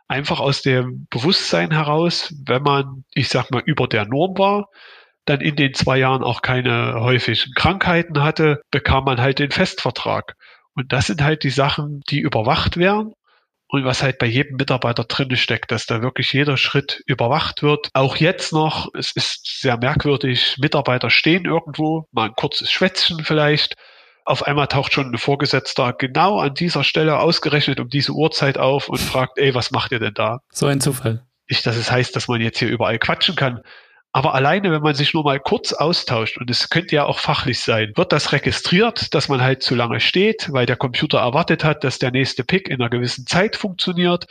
Einfach aus dem Bewusstsein heraus, wenn man, ich sag mal, über der Norm war, dann in den zwei Jahren auch keine häufigen Krankheiten hatte, bekam man halt den Festvertrag. Und das sind halt die Sachen, die überwacht werden und was halt bei jedem Mitarbeiter drin steckt, dass da wirklich jeder Schritt überwacht wird. Auch jetzt noch, es ist sehr merkwürdig, Mitarbeiter stehen irgendwo, mal ein kurzes Schwätzchen vielleicht. Auf einmal taucht schon ein Vorgesetzter genau an dieser Stelle ausgerechnet um diese Uhrzeit auf und fragt, ey, was macht ihr denn da? So ein Zufall. Nicht, dass es heißt, dass man jetzt hier überall quatschen kann, aber alleine, wenn man sich nur mal kurz austauscht, und es könnte ja auch fachlich sein, wird das registriert, dass man halt zu lange steht, weil der Computer erwartet hat, dass der nächste Pick in einer gewissen Zeit funktioniert.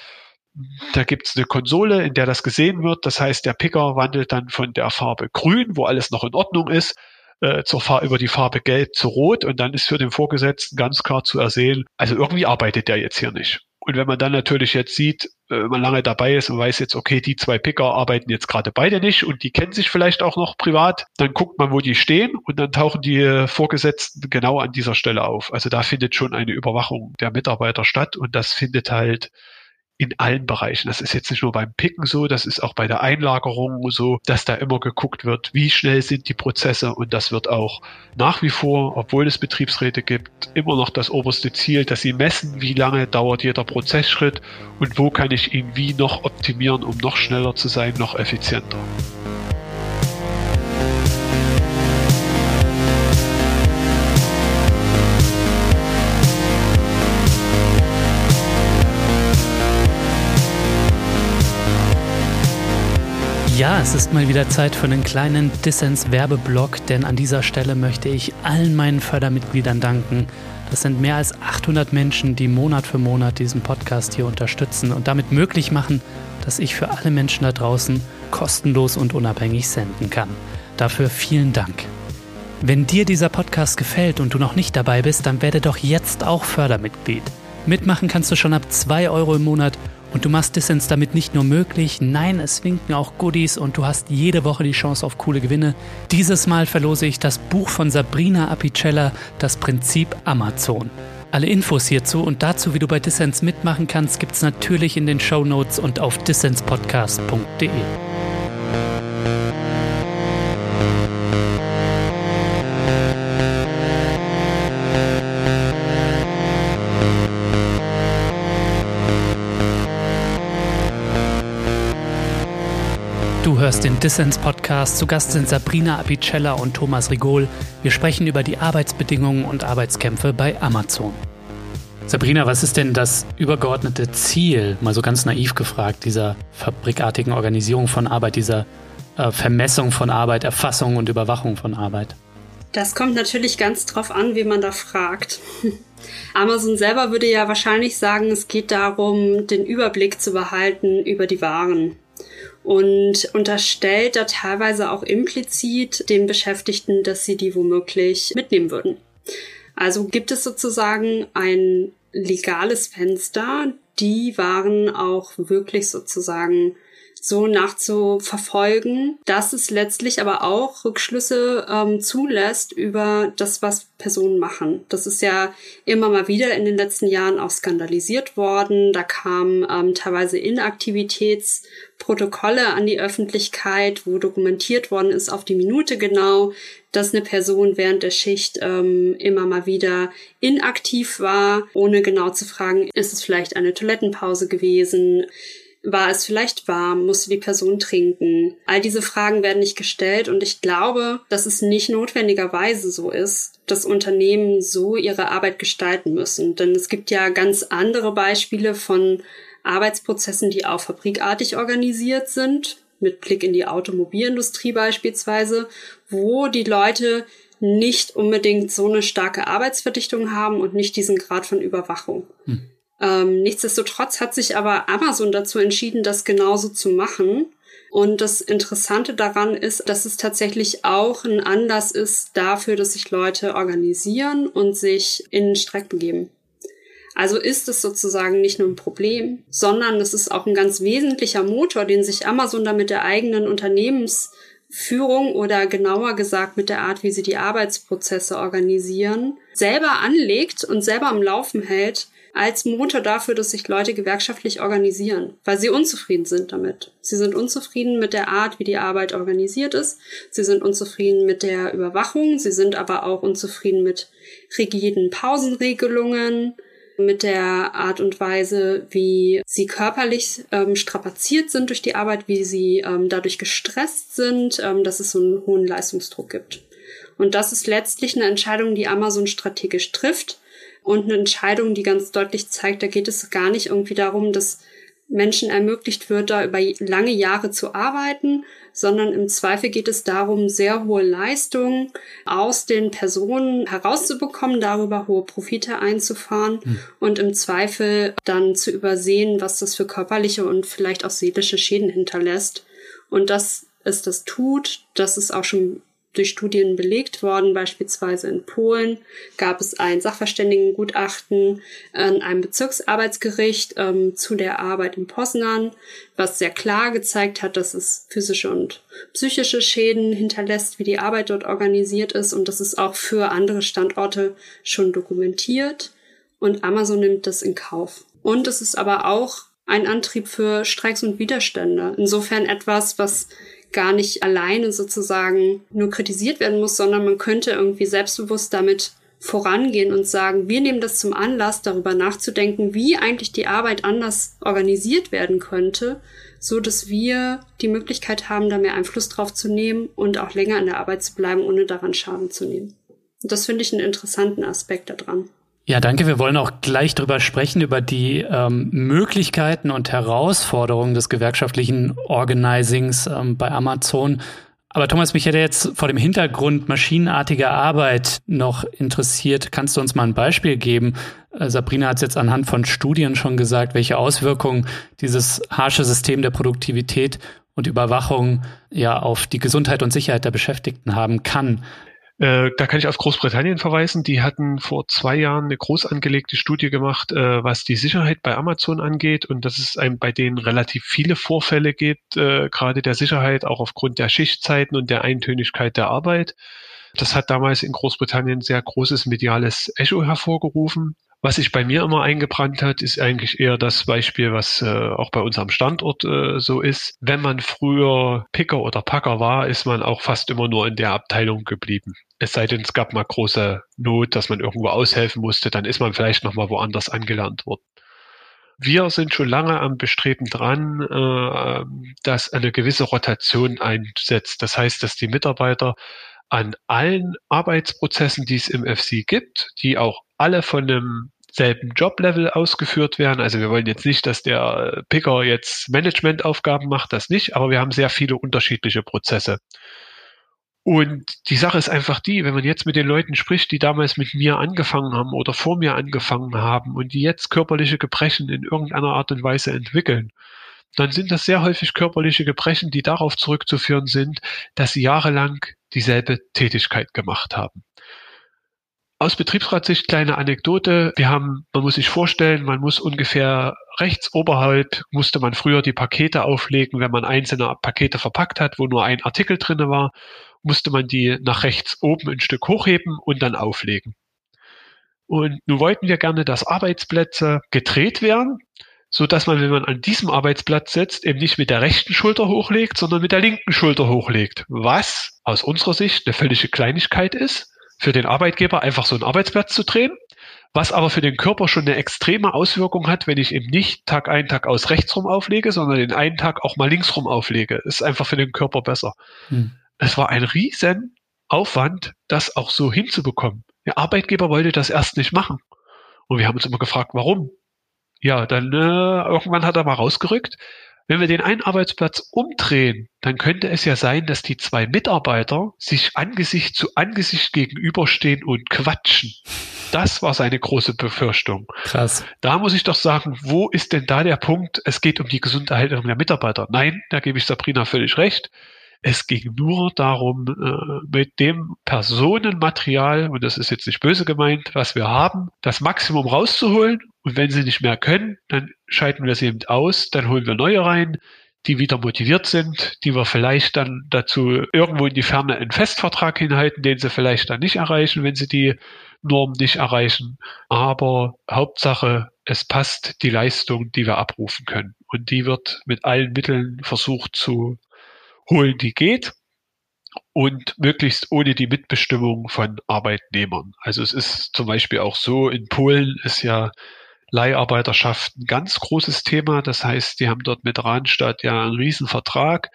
Da gibt es eine Konsole, in der das gesehen wird. Das heißt, der Picker wandelt dann von der Farbe grün, wo alles noch in Ordnung ist, äh, zur Fahr über die Farbe gelb zu rot. Und dann ist für den Vorgesetzten ganz klar zu ersehen, also irgendwie arbeitet der jetzt hier nicht. Und wenn man dann natürlich jetzt sieht, äh, wenn man lange dabei ist und weiß jetzt, okay, die zwei Picker arbeiten jetzt gerade beide nicht und die kennen sich vielleicht auch noch privat, dann guckt man, wo die stehen und dann tauchen die Vorgesetzten genau an dieser Stelle auf. Also da findet schon eine Überwachung der Mitarbeiter statt und das findet halt in allen Bereichen. Das ist jetzt nicht nur beim Picken so, das ist auch bei der Einlagerung so, dass da immer geguckt wird, wie schnell sind die Prozesse und das wird auch nach wie vor, obwohl es Betriebsräte gibt, immer noch das oberste Ziel, dass sie messen, wie lange dauert jeder Prozessschritt und wo kann ich ihn wie noch optimieren, um noch schneller zu sein, noch effizienter. Ja, es ist mal wieder Zeit für einen kleinen Dissens-Werbeblock, denn an dieser Stelle möchte ich allen meinen Fördermitgliedern danken. Das sind mehr als 800 Menschen, die Monat für Monat diesen Podcast hier unterstützen und damit möglich machen, dass ich für alle Menschen da draußen kostenlos und unabhängig senden kann. Dafür vielen Dank. Wenn dir dieser Podcast gefällt und du noch nicht dabei bist, dann werde doch jetzt auch Fördermitglied. Mitmachen kannst du schon ab 2 Euro im Monat und du machst Dissens damit nicht nur möglich, nein, es winken auch Goodies und du hast jede Woche die Chance auf coole Gewinne. Dieses Mal verlose ich das Buch von Sabrina Apicella, Das Prinzip Amazon. Alle Infos hierzu und dazu, wie du bei Dissens mitmachen kannst, gibt's natürlich in den Show Notes und auf dissenspodcast.de. Du hörst den Dissens Podcast. Zu Gast sind Sabrina Apicella und Thomas Rigol. Wir sprechen über die Arbeitsbedingungen und Arbeitskämpfe bei Amazon. Sabrina, was ist denn das übergeordnete Ziel, mal so ganz naiv gefragt, dieser fabrikartigen Organisierung von Arbeit, dieser äh, Vermessung von Arbeit, Erfassung und Überwachung von Arbeit? Das kommt natürlich ganz drauf an, wie man da fragt. Amazon selber würde ja wahrscheinlich sagen, es geht darum, den Überblick zu behalten über die Waren und unterstellt da teilweise auch implizit den Beschäftigten, dass sie die womöglich mitnehmen würden. Also gibt es sozusagen ein legales Fenster, die Waren auch wirklich sozusagen so nachzuverfolgen, dass es letztlich aber auch Rückschlüsse ähm, zulässt über das, was Personen machen. Das ist ja immer mal wieder in den letzten Jahren auch skandalisiert worden. Da kamen ähm, teilweise Inaktivitätsprotokolle an die Öffentlichkeit, wo dokumentiert worden ist auf die Minute genau, dass eine Person während der Schicht ähm, immer mal wieder inaktiv war, ohne genau zu fragen, ist es vielleicht eine Toilettenpause gewesen war es vielleicht warm? Musste die Person trinken? All diese Fragen werden nicht gestellt und ich glaube, dass es nicht notwendigerweise so ist, dass Unternehmen so ihre Arbeit gestalten müssen. Denn es gibt ja ganz andere Beispiele von Arbeitsprozessen, die auch fabrikartig organisiert sind, mit Blick in die Automobilindustrie beispielsweise, wo die Leute nicht unbedingt so eine starke Arbeitsverdichtung haben und nicht diesen Grad von Überwachung. Hm. Ähm, nichtsdestotrotz hat sich aber Amazon dazu entschieden, das genauso zu machen. Und das Interessante daran ist, dass es tatsächlich auch ein Anlass ist dafür, dass sich Leute organisieren und sich in den Streck begeben. Also ist es sozusagen nicht nur ein Problem, sondern es ist auch ein ganz wesentlicher Motor, den sich Amazon da mit der eigenen Unternehmensführung oder genauer gesagt mit der Art, wie sie die Arbeitsprozesse organisieren, selber anlegt und selber am Laufen hält, als Motor dafür, dass sich Leute gewerkschaftlich organisieren, weil sie unzufrieden sind damit. Sie sind unzufrieden mit der Art, wie die Arbeit organisiert ist. Sie sind unzufrieden mit der Überwachung. Sie sind aber auch unzufrieden mit rigiden Pausenregelungen, mit der Art und Weise, wie sie körperlich ähm, strapaziert sind durch die Arbeit, wie sie ähm, dadurch gestresst sind, ähm, dass es so einen hohen Leistungsdruck gibt. Und das ist letztlich eine Entscheidung, die Amazon strategisch trifft und eine Entscheidung, die ganz deutlich zeigt, da geht es gar nicht irgendwie darum, dass Menschen ermöglicht wird, da über lange Jahre zu arbeiten, sondern im Zweifel geht es darum, sehr hohe Leistungen aus den Personen herauszubekommen, darüber hohe Profite einzufahren hm. und im Zweifel dann zu übersehen, was das für körperliche und vielleicht auch seelische Schäden hinterlässt. Und dass es das tut, das ist auch schon durch Studien belegt worden. Beispielsweise in Polen gab es ein Sachverständigengutachten an einem Bezirksarbeitsgericht ähm, zu der Arbeit in Poznan, was sehr klar gezeigt hat, dass es physische und psychische Schäden hinterlässt, wie die Arbeit dort organisiert ist. Und das ist auch für andere Standorte schon dokumentiert. Und Amazon nimmt das in Kauf. Und es ist aber auch ein Antrieb für Streiks und Widerstände. Insofern etwas, was gar nicht alleine sozusagen nur kritisiert werden muss, sondern man könnte irgendwie selbstbewusst damit vorangehen und sagen, wir nehmen das zum Anlass, darüber nachzudenken, wie eigentlich die Arbeit anders organisiert werden könnte, so dass wir die Möglichkeit haben, da mehr Einfluss drauf zu nehmen und auch länger in der Arbeit zu bleiben, ohne daran Schaden zu nehmen. Und das finde ich einen interessanten Aspekt daran. Ja, danke. Wir wollen auch gleich drüber sprechen, über die ähm, Möglichkeiten und Herausforderungen des gewerkschaftlichen Organisings ähm, bei Amazon. Aber Thomas, mich hätte jetzt vor dem Hintergrund maschinenartiger Arbeit noch interessiert. Kannst du uns mal ein Beispiel geben? Äh, Sabrina hat es jetzt anhand von Studien schon gesagt, welche Auswirkungen dieses harsche System der Produktivität und Überwachung ja auf die Gesundheit und Sicherheit der Beschäftigten haben kann. Äh, da kann ich auf Großbritannien verweisen. Die hatten vor zwei Jahren eine groß angelegte Studie gemacht, äh, was die Sicherheit bei Amazon angeht und dass es einem bei denen relativ viele Vorfälle gibt, äh, gerade der Sicherheit, auch aufgrund der Schichtzeiten und der Eintönigkeit der Arbeit. Das hat damals in Großbritannien sehr großes mediales Echo hervorgerufen. Was sich bei mir immer eingebrannt hat, ist eigentlich eher das Beispiel, was äh, auch bei uns am Standort äh, so ist. Wenn man früher Picker oder Packer war, ist man auch fast immer nur in der Abteilung geblieben. Es sei denn, es gab mal große Not, dass man irgendwo aushelfen musste, dann ist man vielleicht noch mal woanders angelernt worden. Wir sind schon lange am Bestreben dran, äh, dass eine gewisse Rotation einsetzt. Das heißt, dass die Mitarbeiter an allen Arbeitsprozessen, die es im FC gibt, die auch alle von einem selben Joblevel ausgeführt werden. Also wir wollen jetzt nicht, dass der Picker jetzt Managementaufgaben macht, das nicht, aber wir haben sehr viele unterschiedliche Prozesse. Und die Sache ist einfach die, wenn man jetzt mit den Leuten spricht, die damals mit mir angefangen haben oder vor mir angefangen haben und die jetzt körperliche Gebrechen in irgendeiner Art und Weise entwickeln, dann sind das sehr häufig körperliche Gebrechen, die darauf zurückzuführen sind, dass sie jahrelang dieselbe Tätigkeit gemacht haben. Aus Betriebsratssicht kleine Anekdote. Wir haben, man muss sich vorstellen, man muss ungefähr rechts oberhalb musste man früher die Pakete auflegen, wenn man einzelne Pakete verpackt hat, wo nur ein Artikel drinne war, musste man die nach rechts oben ein Stück hochheben und dann auflegen. Und nun wollten wir gerne, dass Arbeitsplätze gedreht werden, so dass man, wenn man an diesem Arbeitsplatz sitzt, eben nicht mit der rechten Schulter hochlegt, sondern mit der linken Schulter hochlegt. Was aus unserer Sicht eine völlige Kleinigkeit ist, für den Arbeitgeber einfach so einen Arbeitsplatz zu drehen, was aber für den Körper schon eine extreme Auswirkung hat, wenn ich eben nicht Tag ein, Tag aus rechts rum auflege, sondern den einen Tag auch mal links rum auflege. Ist einfach für den Körper besser. Hm. Es war ein riesen Aufwand, das auch so hinzubekommen. Der Arbeitgeber wollte das erst nicht machen. Und wir haben uns immer gefragt, warum? Ja, dann äh, irgendwann hat er mal rausgerückt, wenn wir den einen Arbeitsplatz umdrehen, dann könnte es ja sein, dass die zwei Mitarbeiter sich Angesicht zu Angesicht gegenüberstehen und quatschen. Das war seine große Befürchtung. Krass. Da muss ich doch sagen, wo ist denn da der Punkt? Es geht um die gesunde Erhaltung der Mitarbeiter. Nein, da gebe ich Sabrina völlig recht. Es ging nur darum, äh, mit dem Personenmaterial, und das ist jetzt nicht böse gemeint, was wir haben, das Maximum rauszuholen. Und wenn sie nicht mehr können, dann schalten wir sie eben aus, dann holen wir neue rein, die wieder motiviert sind, die wir vielleicht dann dazu irgendwo in die Ferne einen Festvertrag hinhalten, den sie vielleicht dann nicht erreichen, wenn sie die Norm nicht erreichen. Aber Hauptsache, es passt die Leistung, die wir abrufen können. Und die wird mit allen Mitteln versucht zu holen, die geht und möglichst ohne die Mitbestimmung von Arbeitnehmern. Also es ist zum Beispiel auch so, in Polen ist ja Leiharbeiterschaft ein ganz großes Thema. Das heißt, die haben dort mit Randstadt ja einen Riesenvertrag.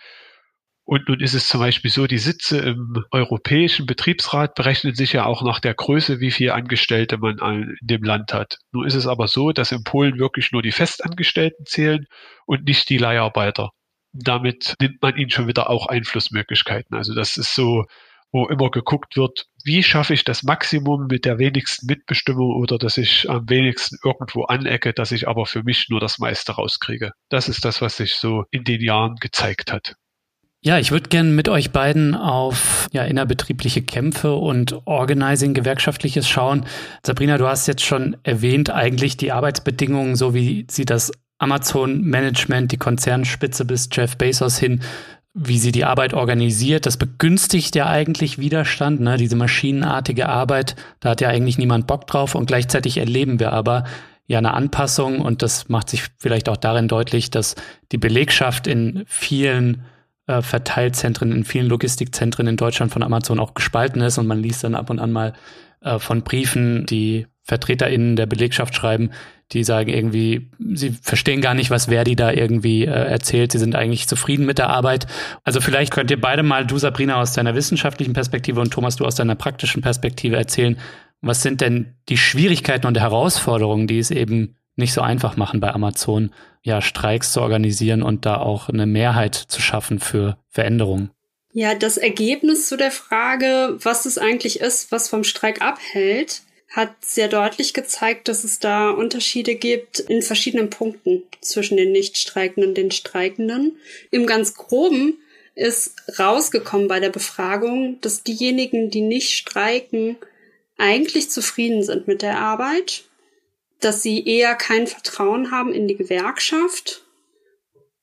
Und nun ist es zum Beispiel so, die Sitze im Europäischen Betriebsrat berechnen sich ja auch nach der Größe, wie viele Angestellte man in dem Land hat. Nun ist es aber so, dass in Polen wirklich nur die Festangestellten zählen und nicht die Leiharbeiter damit nimmt man ihnen schon wieder auch Einflussmöglichkeiten. Also das ist so, wo immer geguckt wird, wie schaffe ich das Maximum mit der wenigsten Mitbestimmung oder dass ich am wenigsten irgendwo anecke, dass ich aber für mich nur das meiste rauskriege. Das ist das, was sich so in den Jahren gezeigt hat. Ja, ich würde gerne mit euch beiden auf ja, innerbetriebliche Kämpfe und Organizing gewerkschaftliches schauen. Sabrina, du hast jetzt schon erwähnt, eigentlich die Arbeitsbedingungen, so wie sie das Amazon-Management, die Konzernspitze bis Jeff Bezos hin, wie sie die Arbeit organisiert. Das begünstigt ja eigentlich Widerstand, ne? diese maschinenartige Arbeit. Da hat ja eigentlich niemand Bock drauf und gleichzeitig erleben wir aber ja eine Anpassung und das macht sich vielleicht auch darin deutlich, dass die Belegschaft in vielen äh, Verteilzentren, in vielen Logistikzentren in Deutschland von Amazon auch gespalten ist und man liest dann ab und an mal äh, von Briefen, die VertreterInnen der Belegschaft schreiben, die sagen irgendwie, sie verstehen gar nicht, was Verdi da irgendwie äh, erzählt. Sie sind eigentlich zufrieden mit der Arbeit. Also vielleicht könnt ihr beide mal, du Sabrina aus deiner wissenschaftlichen Perspektive und Thomas, du aus deiner praktischen Perspektive erzählen, was sind denn die Schwierigkeiten und Herausforderungen, die es eben nicht so einfach machen bei Amazon, ja, Streiks zu organisieren und da auch eine Mehrheit zu schaffen für Veränderungen? Ja, das Ergebnis zu der Frage, was es eigentlich ist, was vom Streik abhält, hat sehr deutlich gezeigt, dass es da Unterschiede gibt in verschiedenen Punkten zwischen den Nichtstreikenden und den Streikenden. Im ganz groben ist rausgekommen bei der Befragung, dass diejenigen, die nicht streiken, eigentlich zufrieden sind mit der Arbeit, dass sie eher kein Vertrauen haben in die Gewerkschaft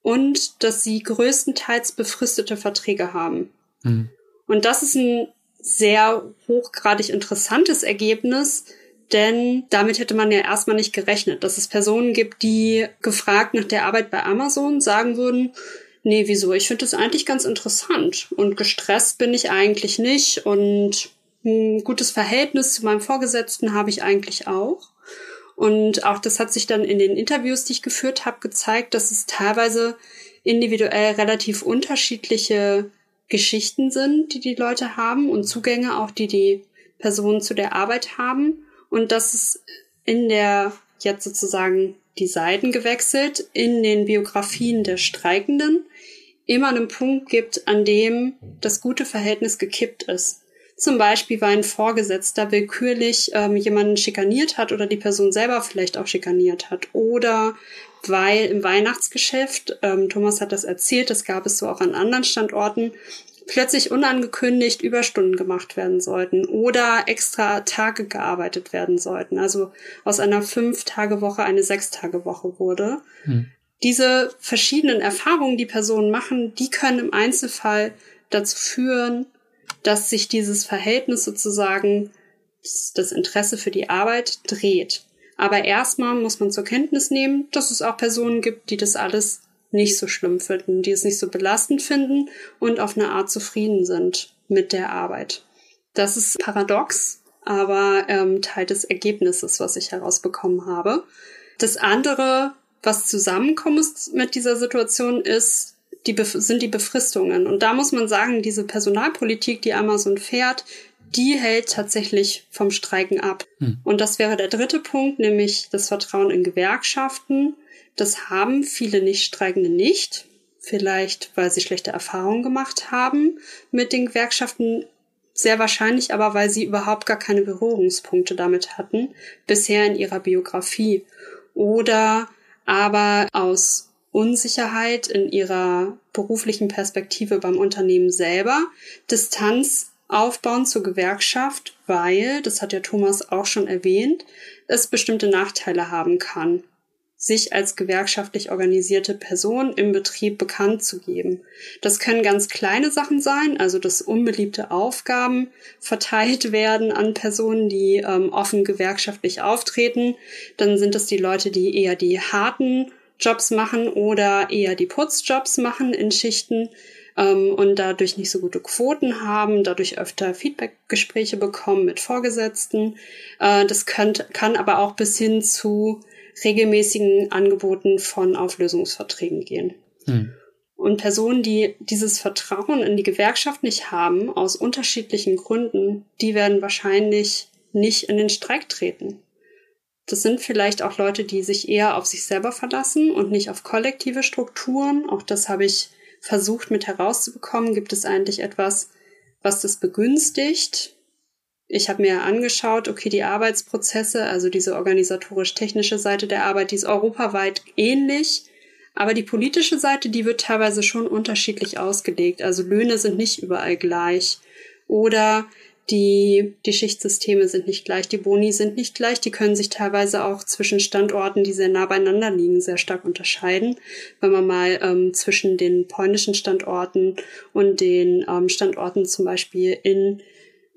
und dass sie größtenteils befristete Verträge haben. Mhm. Und das ist ein sehr hochgradig interessantes Ergebnis, denn damit hätte man ja erstmal nicht gerechnet, dass es Personen gibt, die gefragt nach der Arbeit bei Amazon sagen würden, nee, wieso? Ich finde das eigentlich ganz interessant und gestresst bin ich eigentlich nicht und ein gutes Verhältnis zu meinem Vorgesetzten habe ich eigentlich auch. Und auch das hat sich dann in den Interviews, die ich geführt habe, gezeigt, dass es teilweise individuell relativ unterschiedliche Geschichten sind, die die Leute haben und Zugänge auch, die die Personen zu der Arbeit haben. Und dass es in der jetzt sozusagen die Seiten gewechselt in den Biografien der Streikenden immer einen Punkt gibt, an dem das gute Verhältnis gekippt ist. Zum Beispiel, weil ein Vorgesetzter willkürlich ähm, jemanden schikaniert hat oder die Person selber vielleicht auch schikaniert hat. Oder weil im Weihnachtsgeschäft, ähm, Thomas hat das erzählt, das gab es so auch an anderen Standorten, plötzlich unangekündigt Überstunden gemacht werden sollten oder extra Tage gearbeitet werden sollten. Also aus einer Fünf-Tage-Woche eine Sechs-Tage-Woche wurde. Hm. Diese verschiedenen Erfahrungen, die Personen machen, die können im Einzelfall dazu führen, dass sich dieses Verhältnis sozusagen, das Interesse für die Arbeit dreht. Aber erstmal muss man zur Kenntnis nehmen, dass es auch Personen gibt, die das alles nicht so schlimm finden, die es nicht so belastend finden und auf eine Art zufrieden sind mit der Arbeit. Das ist paradox, aber ähm, Teil des Ergebnisses, was ich herausbekommen habe. Das andere, was zusammenkommt mit dieser Situation, ist, die sind die Befristungen. Und da muss man sagen, diese Personalpolitik, die Amazon fährt, die hält tatsächlich vom Streiken ab. Hm. Und das wäre der dritte Punkt, nämlich das Vertrauen in Gewerkschaften. Das haben viele Nichtstreikende nicht. Vielleicht, weil sie schlechte Erfahrungen gemacht haben mit den Gewerkschaften. Sehr wahrscheinlich aber, weil sie überhaupt gar keine Berührungspunkte damit hatten, bisher in ihrer Biografie. Oder aber aus Unsicherheit in ihrer beruflichen Perspektive beim Unternehmen selber, Distanz aufbauen zur Gewerkschaft, weil, das hat ja Thomas auch schon erwähnt, es bestimmte Nachteile haben kann sich als gewerkschaftlich organisierte Person im Betrieb bekannt zu geben. Das können ganz kleine Sachen sein, also dass unbeliebte Aufgaben verteilt werden an Personen, die ähm, offen gewerkschaftlich auftreten. Dann sind es die Leute, die eher die harten Jobs machen oder eher die Putzjobs machen in Schichten ähm, und dadurch nicht so gute Quoten haben, dadurch öfter Feedbackgespräche bekommen mit Vorgesetzten. Äh, das könnt, kann aber auch bis hin zu regelmäßigen Angeboten von Auflösungsverträgen gehen. Hm. Und Personen, die dieses Vertrauen in die Gewerkschaft nicht haben, aus unterschiedlichen Gründen, die werden wahrscheinlich nicht in den Streik treten. Das sind vielleicht auch Leute, die sich eher auf sich selber verlassen und nicht auf kollektive Strukturen. Auch das habe ich versucht mit herauszubekommen. Gibt es eigentlich etwas, was das begünstigt? Ich habe mir angeschaut, okay, die Arbeitsprozesse, also diese organisatorisch-technische Seite der Arbeit, die ist europaweit ähnlich, aber die politische Seite, die wird teilweise schon unterschiedlich ausgelegt. Also Löhne sind nicht überall gleich oder die, die Schichtsysteme sind nicht gleich, die Boni sind nicht gleich, die können sich teilweise auch zwischen Standorten, die sehr nah beieinander liegen, sehr stark unterscheiden. Wenn man mal ähm, zwischen den polnischen Standorten und den ähm, Standorten zum Beispiel in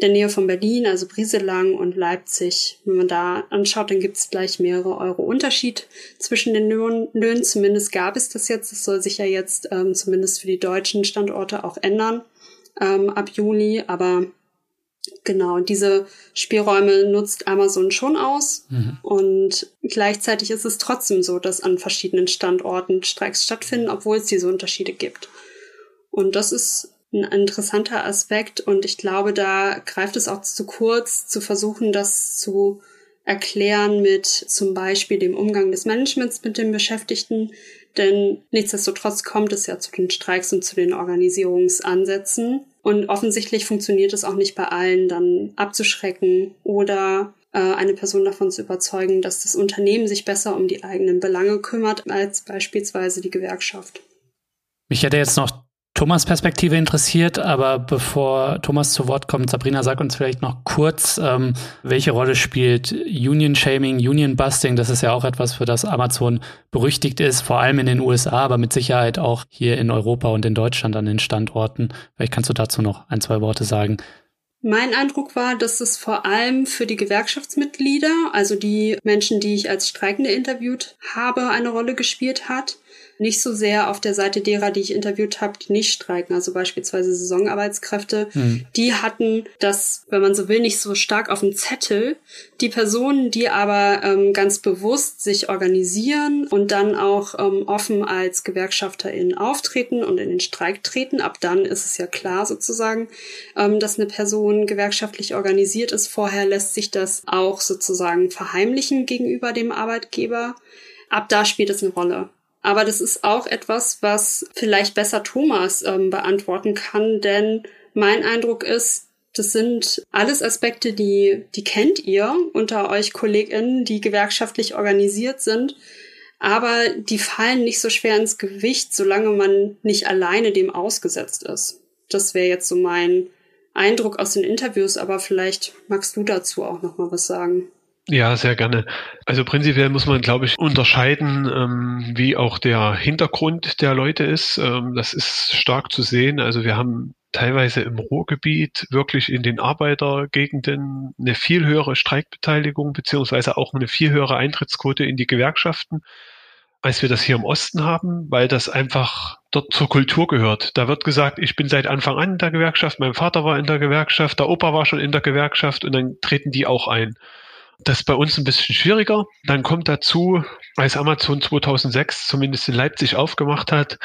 der Nähe von Berlin, also Brieselang und Leipzig. Wenn man da anschaut, dann gibt es gleich mehrere Euro Unterschied zwischen den Löhnen. Zumindest gab es das jetzt. Das soll sich ja jetzt ähm, zumindest für die deutschen Standorte auch ändern ähm, ab Juli. Aber genau, diese Spielräume nutzt Amazon schon aus. Mhm. Und gleichzeitig ist es trotzdem so, dass an verschiedenen Standorten Streiks stattfinden, obwohl es diese Unterschiede gibt. Und das ist ein interessanter Aspekt und ich glaube, da greift es auch zu kurz, zu versuchen, das zu erklären mit zum Beispiel dem Umgang des Managements mit den Beschäftigten. Denn nichtsdestotrotz kommt es ja zu den Streiks und zu den Organisierungsansätzen. Und offensichtlich funktioniert es auch nicht bei allen, dann abzuschrecken oder äh, eine Person davon zu überzeugen, dass das Unternehmen sich besser um die eigenen Belange kümmert als beispielsweise die Gewerkschaft. Mich hätte jetzt noch Thomas Perspektive interessiert, aber bevor Thomas zu Wort kommt, Sabrina, sag uns vielleicht noch kurz, ähm, welche Rolle spielt Union Shaming, Union Busting? Das ist ja auch etwas, für das Amazon berüchtigt ist, vor allem in den USA, aber mit Sicherheit auch hier in Europa und in Deutschland an den Standorten. Vielleicht kannst du dazu noch ein, zwei Worte sagen. Mein Eindruck war, dass es vor allem für die Gewerkschaftsmitglieder, also die Menschen, die ich als Streikende interviewt habe, eine Rolle gespielt hat nicht so sehr auf der Seite derer, die ich interviewt habe, die nicht streiken, also beispielsweise Saisonarbeitskräfte, mhm. die hatten das, wenn man so will, nicht so stark auf dem Zettel. Die Personen, die aber ähm, ganz bewusst sich organisieren und dann auch ähm, offen als GewerkschafterInnen auftreten und in den Streik treten, ab dann ist es ja klar sozusagen, ähm, dass eine Person gewerkschaftlich organisiert ist. Vorher lässt sich das auch sozusagen verheimlichen gegenüber dem Arbeitgeber. Ab da spielt es eine Rolle. Aber das ist auch etwas, was vielleicht besser Thomas ähm, beantworten kann, denn mein Eindruck ist, das sind alles Aspekte, die, die kennt ihr unter euch KollegInnen, die gewerkschaftlich organisiert sind. Aber die fallen nicht so schwer ins Gewicht, solange man nicht alleine dem ausgesetzt ist. Das wäre jetzt so mein Eindruck aus den Interviews, aber vielleicht magst du dazu auch noch mal was sagen. Ja, sehr gerne. Also prinzipiell muss man, glaube ich, unterscheiden, ähm, wie auch der Hintergrund der Leute ist. Ähm, das ist stark zu sehen. Also wir haben teilweise im Ruhrgebiet wirklich in den Arbeitergegenden eine viel höhere Streikbeteiligung beziehungsweise auch eine viel höhere Eintrittsquote in die Gewerkschaften, als wir das hier im Osten haben, weil das einfach dort zur Kultur gehört. Da wird gesagt, ich bin seit Anfang an in der Gewerkschaft, mein Vater war in der Gewerkschaft, der Opa war schon in der Gewerkschaft und dann treten die auch ein. Das ist bei uns ein bisschen schwieriger. Dann kommt dazu, als Amazon 2006 zumindest in Leipzig aufgemacht hat,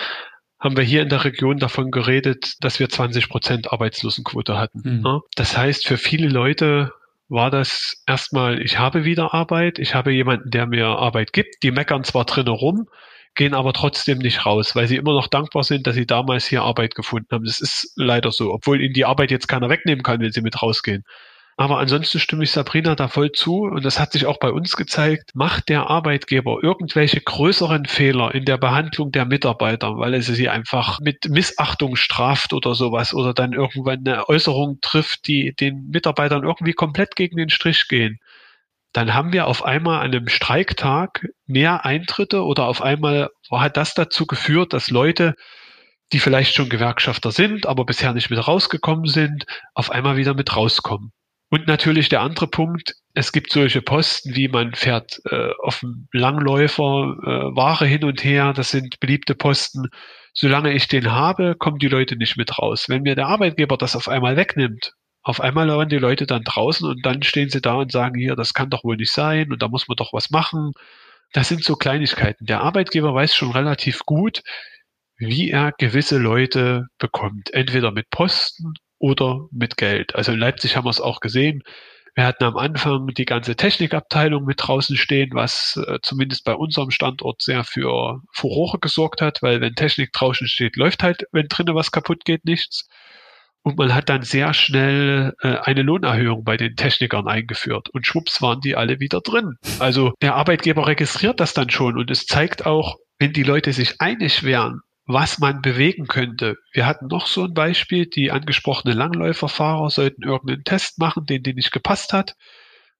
haben wir hier in der Region davon geredet, dass wir 20 Prozent Arbeitslosenquote hatten. Mhm. Das heißt, für viele Leute war das erstmal, ich habe wieder Arbeit, ich habe jemanden, der mir Arbeit gibt. Die meckern zwar drinnen rum, gehen aber trotzdem nicht raus, weil sie immer noch dankbar sind, dass sie damals hier Arbeit gefunden haben. Das ist leider so, obwohl ihnen die Arbeit jetzt keiner wegnehmen kann, wenn sie mit rausgehen. Aber ansonsten stimme ich Sabrina da voll zu. Und das hat sich auch bei uns gezeigt, macht der Arbeitgeber irgendwelche größeren Fehler in der Behandlung der Mitarbeiter, weil er sie einfach mit Missachtung straft oder sowas oder dann irgendwann eine Äußerung trifft, die den Mitarbeitern irgendwie komplett gegen den Strich gehen? Dann haben wir auf einmal an einem Streiktag mehr Eintritte oder auf einmal hat das dazu geführt, dass Leute, die vielleicht schon Gewerkschafter sind, aber bisher nicht mit rausgekommen sind, auf einmal wieder mit rauskommen. Und natürlich der andere Punkt, es gibt solche Posten, wie man fährt äh, auf dem Langläufer äh, Ware hin und her, das sind beliebte Posten. Solange ich den habe, kommen die Leute nicht mit raus. Wenn mir der Arbeitgeber das auf einmal wegnimmt, auf einmal lauern die Leute dann draußen und dann stehen sie da und sagen, hier, das kann doch wohl nicht sein und da muss man doch was machen. Das sind so Kleinigkeiten. Der Arbeitgeber weiß schon relativ gut, wie er gewisse Leute bekommt. Entweder mit Posten oder mit Geld. Also in Leipzig haben wir es auch gesehen. Wir hatten am Anfang die ganze Technikabteilung mit draußen stehen, was äh, zumindest bei unserem Standort sehr für Furore gesorgt hat, weil wenn Technik draußen steht, läuft halt, wenn drinnen was kaputt geht, nichts. Und man hat dann sehr schnell äh, eine Lohnerhöhung bei den Technikern eingeführt. Und schwupps waren die alle wieder drin. Also der Arbeitgeber registriert das dann schon und es zeigt auch, wenn die Leute sich einig wären, was man bewegen könnte. Wir hatten noch so ein Beispiel, die angesprochenen Langläuferfahrer sollten irgendeinen Test machen, den denen nicht gepasst hat.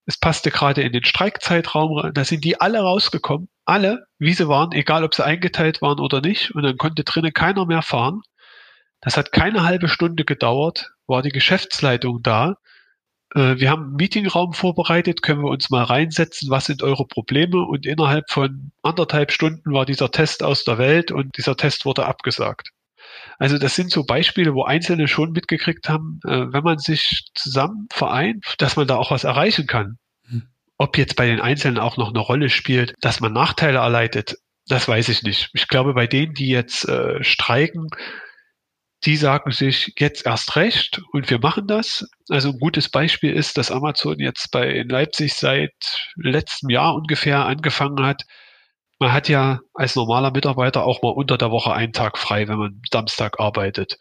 Es passte gerade in den Streikzeitraum rein. Da sind die alle rausgekommen. Alle, wie sie waren, egal ob sie eingeteilt waren oder nicht. Und dann konnte drinnen keiner mehr fahren. Das hat keine halbe Stunde gedauert, war die Geschäftsleitung da äh, wir haben einen Meetingraum vorbereitet, können wir uns mal reinsetzen, was sind eure Probleme? Und innerhalb von anderthalb Stunden war dieser Test aus der Welt und dieser Test wurde abgesagt. Also das sind so Beispiele, wo Einzelne schon mitgekriegt haben, äh, wenn man sich zusammen vereint, dass man da auch was erreichen kann. Hm. Ob jetzt bei den Einzelnen auch noch eine Rolle spielt, dass man Nachteile erleidet, das weiß ich nicht. Ich glaube, bei denen, die jetzt äh, streiken, die sagen sich jetzt erst recht und wir machen das. Also ein gutes Beispiel ist, dass Amazon jetzt bei in Leipzig seit letztem Jahr ungefähr angefangen hat, man hat ja als normaler Mitarbeiter auch mal unter der Woche einen Tag frei, wenn man Samstag arbeitet.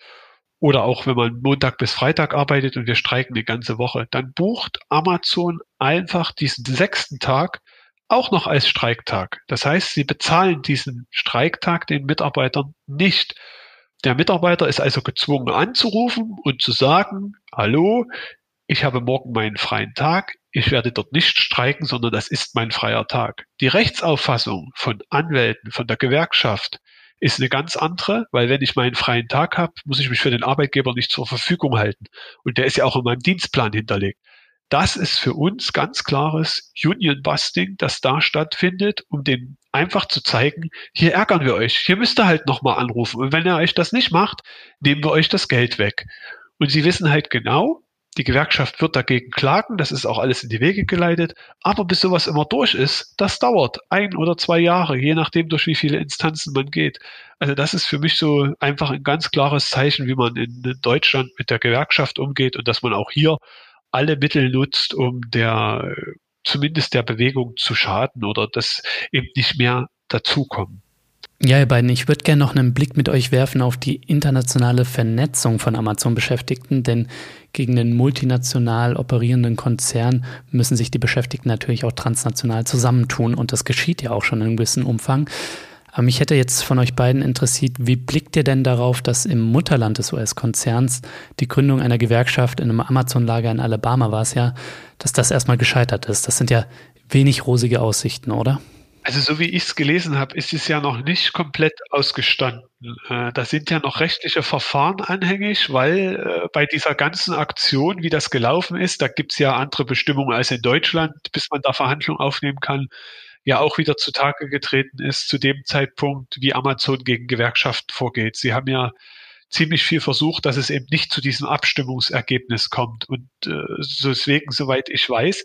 Oder auch wenn man Montag bis Freitag arbeitet und wir streiken die ganze Woche, dann bucht Amazon einfach diesen sechsten Tag auch noch als Streiktag. Das heißt, sie bezahlen diesen Streiktag den Mitarbeitern nicht. Der Mitarbeiter ist also gezwungen anzurufen und zu sagen, hallo, ich habe morgen meinen freien Tag, ich werde dort nicht streiken, sondern das ist mein freier Tag. Die Rechtsauffassung von Anwälten, von der Gewerkschaft ist eine ganz andere, weil wenn ich meinen freien Tag habe, muss ich mich für den Arbeitgeber nicht zur Verfügung halten. Und der ist ja auch in meinem Dienstplan hinterlegt. Das ist für uns ganz klares Union Busting, das da stattfindet, um den einfach zu zeigen, hier ärgern wir euch, hier müsst ihr halt nochmal anrufen. Und wenn ihr euch das nicht macht, nehmen wir euch das Geld weg. Und sie wissen halt genau, die Gewerkschaft wird dagegen klagen, das ist auch alles in die Wege geleitet. Aber bis sowas immer durch ist, das dauert ein oder zwei Jahre, je nachdem, durch wie viele Instanzen man geht. Also das ist für mich so einfach ein ganz klares Zeichen, wie man in Deutschland mit der Gewerkschaft umgeht und dass man auch hier alle Mittel nutzt, um der zumindest der Bewegung zu schaden oder dass eben nicht mehr dazukommen. Ja, ihr beiden, ich würde gerne noch einen Blick mit euch werfen auf die internationale Vernetzung von Amazon-Beschäftigten, denn gegen den multinational operierenden Konzern müssen sich die Beschäftigten natürlich auch transnational zusammentun und das geschieht ja auch schon in einem gewissen Umfang. Aber mich hätte jetzt von euch beiden interessiert, wie blickt ihr denn darauf, dass im Mutterland des US-Konzerns die Gründung einer Gewerkschaft in einem Amazon-Lager in Alabama war es ja, dass das erstmal gescheitert ist? Das sind ja wenig rosige Aussichten, oder? Also so wie ich es gelesen habe, ist es ja noch nicht komplett ausgestanden. Äh, da sind ja noch rechtliche Verfahren anhängig, weil äh, bei dieser ganzen Aktion, wie das gelaufen ist, da gibt es ja andere Bestimmungen als in Deutschland, bis man da Verhandlungen aufnehmen kann, ja auch wieder zutage getreten ist zu dem Zeitpunkt, wie Amazon gegen Gewerkschaften vorgeht. Sie haben ja ziemlich viel versucht, dass es eben nicht zu diesem Abstimmungsergebnis kommt. Und äh, deswegen, soweit ich weiß,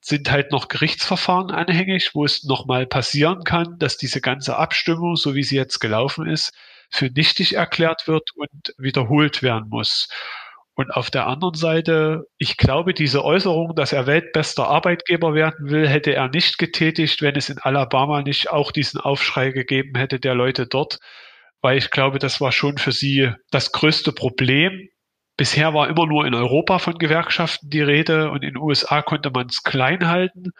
sind halt noch Gerichtsverfahren anhängig, wo es nochmal passieren kann, dass diese ganze Abstimmung, so wie sie jetzt gelaufen ist, für nichtig erklärt wird und wiederholt werden muss. Und auf der anderen Seite, ich glaube, diese Äußerung, dass er weltbester Arbeitgeber werden will, hätte er nicht getätigt, wenn es in Alabama nicht auch diesen Aufschrei gegeben hätte der Leute dort. Weil ich glaube, das war schon für sie das größte Problem, Bisher war immer nur in Europa von Gewerkschaften die Rede und in den USA konnte man es klein halten,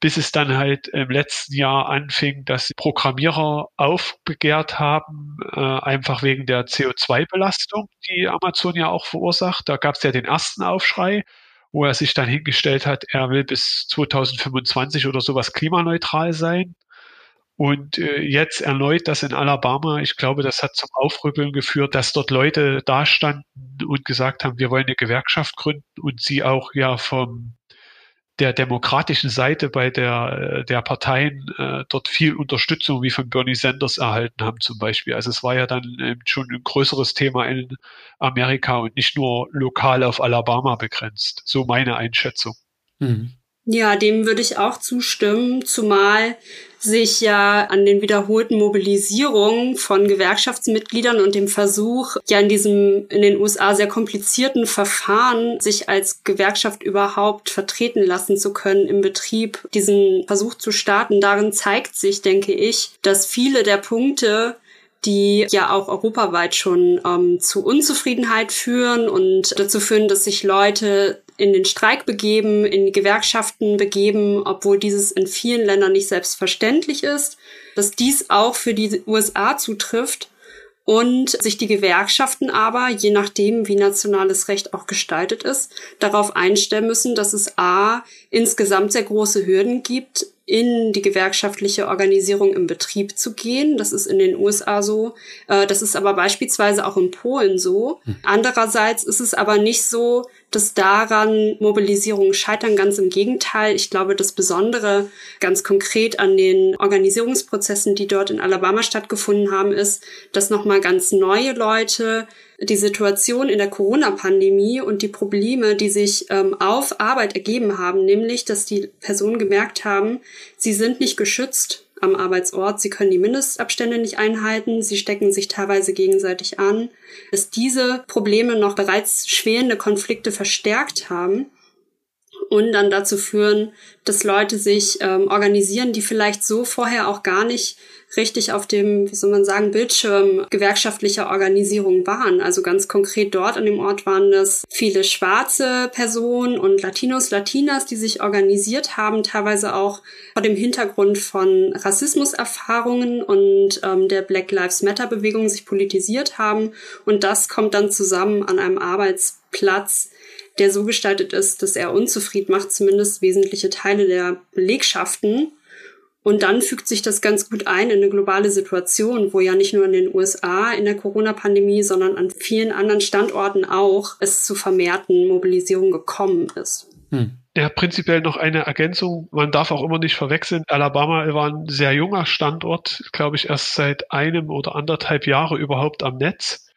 bis es dann halt im letzten Jahr anfing, dass Programmierer aufbegehrt haben, äh, einfach wegen der CO2-Belastung, die Amazon ja auch verursacht. Da gab es ja den ersten Aufschrei, wo er sich dann hingestellt hat, er will bis 2025 oder sowas klimaneutral sein. Und äh, jetzt erneut das in Alabama. Ich glaube, das hat zum Aufrütteln geführt, dass dort Leute dastanden und gesagt haben, wir wollen eine Gewerkschaft gründen und sie auch ja vom der demokratischen Seite bei der, äh, der Parteien äh, dort viel Unterstützung wie von Bernie Sanders erhalten haben zum Beispiel. Also es war ja dann eben schon ein größeres Thema in Amerika und nicht nur lokal auf Alabama begrenzt. So meine Einschätzung. Mhm. Ja, dem würde ich auch zustimmen, zumal sich ja an den wiederholten Mobilisierungen von Gewerkschaftsmitgliedern und dem Versuch, ja in diesem in den USA sehr komplizierten Verfahren, sich als Gewerkschaft überhaupt vertreten lassen zu können im Betrieb, diesen Versuch zu starten. Darin zeigt sich, denke ich, dass viele der Punkte, die ja auch europaweit schon ähm, zu Unzufriedenheit führen und dazu führen, dass sich Leute in den Streik begeben, in die Gewerkschaften begeben, obwohl dieses in vielen Ländern nicht selbstverständlich ist, dass dies auch für die USA zutrifft und sich die Gewerkschaften aber, je nachdem, wie nationales Recht auch gestaltet ist, darauf einstellen müssen, dass es a insgesamt sehr große Hürden gibt, in die gewerkschaftliche Organisierung im Betrieb zu gehen. Das ist in den USA so. Äh, das ist aber beispielsweise auch in Polen so. Hm. Andererseits ist es aber nicht so, dass daran Mobilisierungen scheitern. Ganz im Gegenteil. Ich glaube, das Besondere ganz konkret an den Organisierungsprozessen, die dort in Alabama stattgefunden haben, ist, dass nochmal ganz neue Leute die Situation in der Corona-Pandemie und die Probleme, die sich ähm, auf Arbeit ergeben haben, nämlich, dass die Personen gemerkt haben, sie sind nicht geschützt am Arbeitsort, sie können die Mindestabstände nicht einhalten, sie stecken sich teilweise gegenseitig an, dass diese Probleme noch bereits schwelende Konflikte verstärkt haben und dann dazu führen, dass Leute sich ähm, organisieren, die vielleicht so vorher auch gar nicht richtig auf dem, wie soll man sagen, Bildschirm gewerkschaftlicher Organisierung waren. Also ganz konkret dort an dem Ort waren das viele schwarze Personen und Latinos, Latinas, die sich organisiert haben, teilweise auch vor dem Hintergrund von Rassismuserfahrungen und ähm, der Black Lives Matter Bewegung sich politisiert haben. Und das kommt dann zusammen an einem Arbeitsplatz, der so gestaltet ist, dass er unzufrieden macht, zumindest wesentliche Teile der Belegschaften. Und dann fügt sich das ganz gut ein in eine globale Situation, wo ja nicht nur in den USA in der Corona-Pandemie, sondern an vielen anderen Standorten auch es zu vermehrten Mobilisierungen gekommen ist. Hm. Ja, prinzipiell noch eine Ergänzung. Man darf auch immer nicht verwechseln. Alabama war ein sehr junger Standort, glaube ich, erst seit einem oder anderthalb Jahre überhaupt am Netz.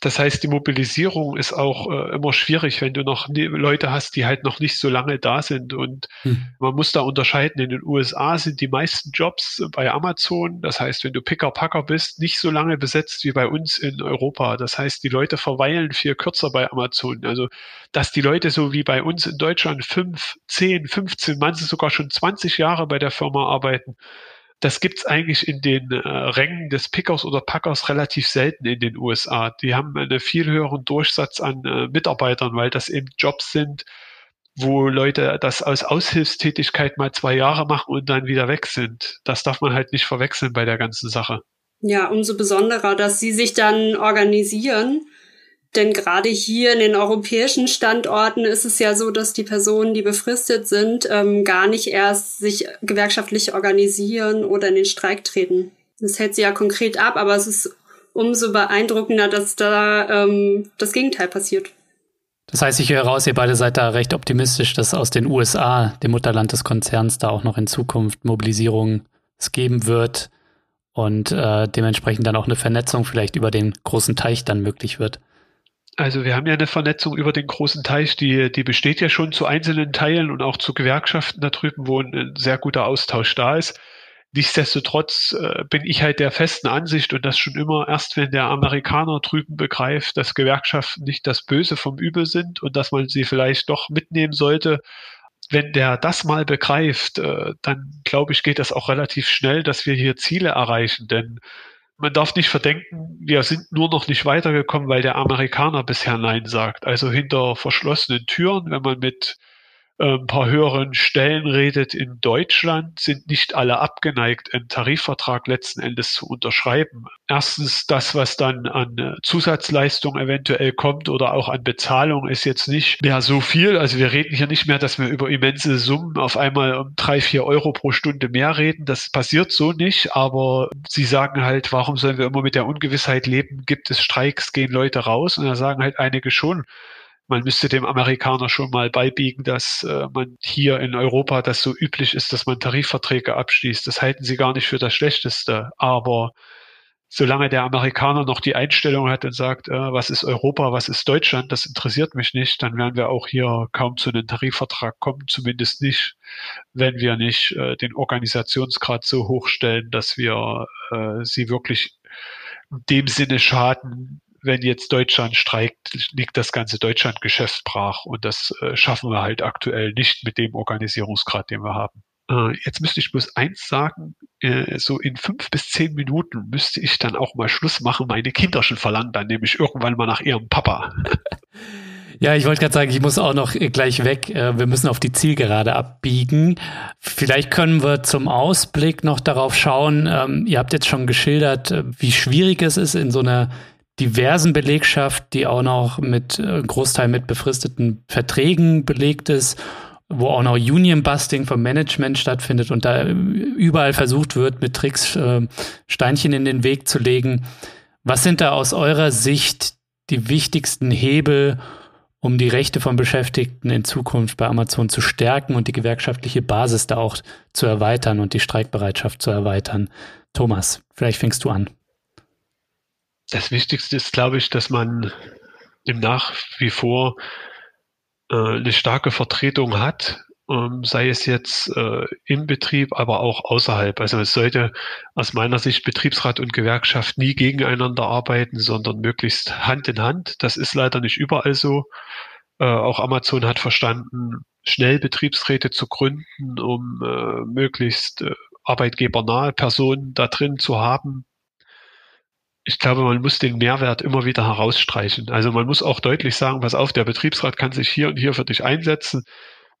Das heißt, die Mobilisierung ist auch äh, immer schwierig, wenn du noch ne Leute hast, die halt noch nicht so lange da sind. Und hm. man muss da unterscheiden. In den USA sind die meisten Jobs bei Amazon, das heißt, wenn du Picker-Packer bist, nicht so lange besetzt wie bei uns in Europa. Das heißt, die Leute verweilen viel kürzer bei Amazon. Also, dass die Leute so wie bei uns in Deutschland fünf, zehn, 15, manche sogar schon 20 Jahre bei der Firma arbeiten, das gibt's eigentlich in den äh, Rängen des Pickers oder Packers relativ selten in den USA. Die haben einen viel höheren Durchsatz an äh, Mitarbeitern, weil das eben Jobs sind, wo Leute das aus Aushilfstätigkeit mal zwei Jahre machen und dann wieder weg sind. Das darf man halt nicht verwechseln bei der ganzen Sache. Ja, umso besonderer, dass sie sich dann organisieren denn gerade hier in den europäischen Standorten ist es ja so, dass die Personen, die befristet sind, ähm, gar nicht erst sich gewerkschaftlich organisieren oder in den Streik treten. Das hält sie ja konkret ab, aber es ist umso beeindruckender, dass da ähm, das Gegenteil passiert. Das heißt, ich höre raus, ihr beide seid da recht optimistisch, dass aus den USA, dem Mutterland des Konzerns, da auch noch in Zukunft Mobilisierung es geben wird und äh, dementsprechend dann auch eine Vernetzung vielleicht über den großen Teich dann möglich wird. Also wir haben ja eine Vernetzung über den großen Teich, die, die besteht ja schon zu einzelnen Teilen und auch zu Gewerkschaften da drüben, wo ein sehr guter Austausch da ist. Nichtsdestotrotz äh, bin ich halt der festen Ansicht und das schon immer erst, wenn der Amerikaner drüben begreift, dass Gewerkschaften nicht das Böse vom Übel sind und dass man sie vielleicht doch mitnehmen sollte. Wenn der das mal begreift, äh, dann glaube ich, geht das auch relativ schnell, dass wir hier Ziele erreichen, denn man darf nicht verdenken, wir sind nur noch nicht weitergekommen, weil der Amerikaner bisher Nein sagt. Also hinter verschlossenen Türen, wenn man mit ein paar höheren Stellen redet in Deutschland, sind nicht alle abgeneigt, einen Tarifvertrag letzten Endes zu unterschreiben. Erstens, das, was dann an Zusatzleistung eventuell kommt oder auch an Bezahlung, ist jetzt nicht mehr so viel. Also wir reden hier nicht mehr, dass wir über immense Summen auf einmal um drei, vier Euro pro Stunde mehr reden. Das passiert so nicht. Aber sie sagen halt, warum sollen wir immer mit der Ungewissheit leben? Gibt es Streiks, gehen Leute raus? Und da sagen halt einige schon, man müsste dem Amerikaner schon mal beibiegen, dass äh, man hier in Europa das so üblich ist, dass man Tarifverträge abschließt. Das halten sie gar nicht für das Schlechteste. Aber solange der Amerikaner noch die Einstellung hat und sagt, äh, was ist Europa, was ist Deutschland, das interessiert mich nicht, dann werden wir auch hier kaum zu einem Tarifvertrag kommen, zumindest nicht, wenn wir nicht äh, den Organisationsgrad so hochstellen, dass wir äh, sie wirklich in dem Sinne schaden, wenn jetzt Deutschland streikt, liegt das ganze Deutschlandgeschäft brach. Und das äh, schaffen wir halt aktuell nicht mit dem Organisierungsgrad, den wir haben. Äh, jetzt müsste ich bloß eins sagen, äh, so in fünf bis zehn Minuten müsste ich dann auch mal Schluss machen. Meine Kinder schon verlangen dann nämlich irgendwann mal nach ihrem Papa. Ja, ich wollte gerade sagen, ich muss auch noch gleich weg. Äh, wir müssen auf die Zielgerade abbiegen. Vielleicht können wir zum Ausblick noch darauf schauen. Ähm, ihr habt jetzt schon geschildert, äh, wie schwierig es ist, in so einer diversen Belegschaft, die auch noch mit äh, Großteil mit befristeten Verträgen belegt ist, wo auch noch Union-Busting vom Management stattfindet und da überall versucht wird, mit Tricks äh, Steinchen in den Weg zu legen. Was sind da aus eurer Sicht die wichtigsten Hebel, um die Rechte von Beschäftigten in Zukunft bei Amazon zu stärken und die gewerkschaftliche Basis da auch zu erweitern und die Streikbereitschaft zu erweitern? Thomas, vielleicht fängst du an. Das Wichtigste ist, glaube ich, dass man im nach wie vor äh, eine starke Vertretung hat, ähm, sei es jetzt äh, im Betrieb, aber auch außerhalb. Also es sollte aus meiner Sicht Betriebsrat und Gewerkschaft nie gegeneinander arbeiten, sondern möglichst Hand in Hand. Das ist leider nicht überall so. Äh, auch Amazon hat verstanden, schnell Betriebsräte zu gründen, um äh, möglichst äh, arbeitgebernahe Personen da drin zu haben. Ich glaube, man muss den Mehrwert immer wieder herausstreichen. Also man muss auch deutlich sagen, pass auf, der Betriebsrat kann sich hier und hier für dich einsetzen.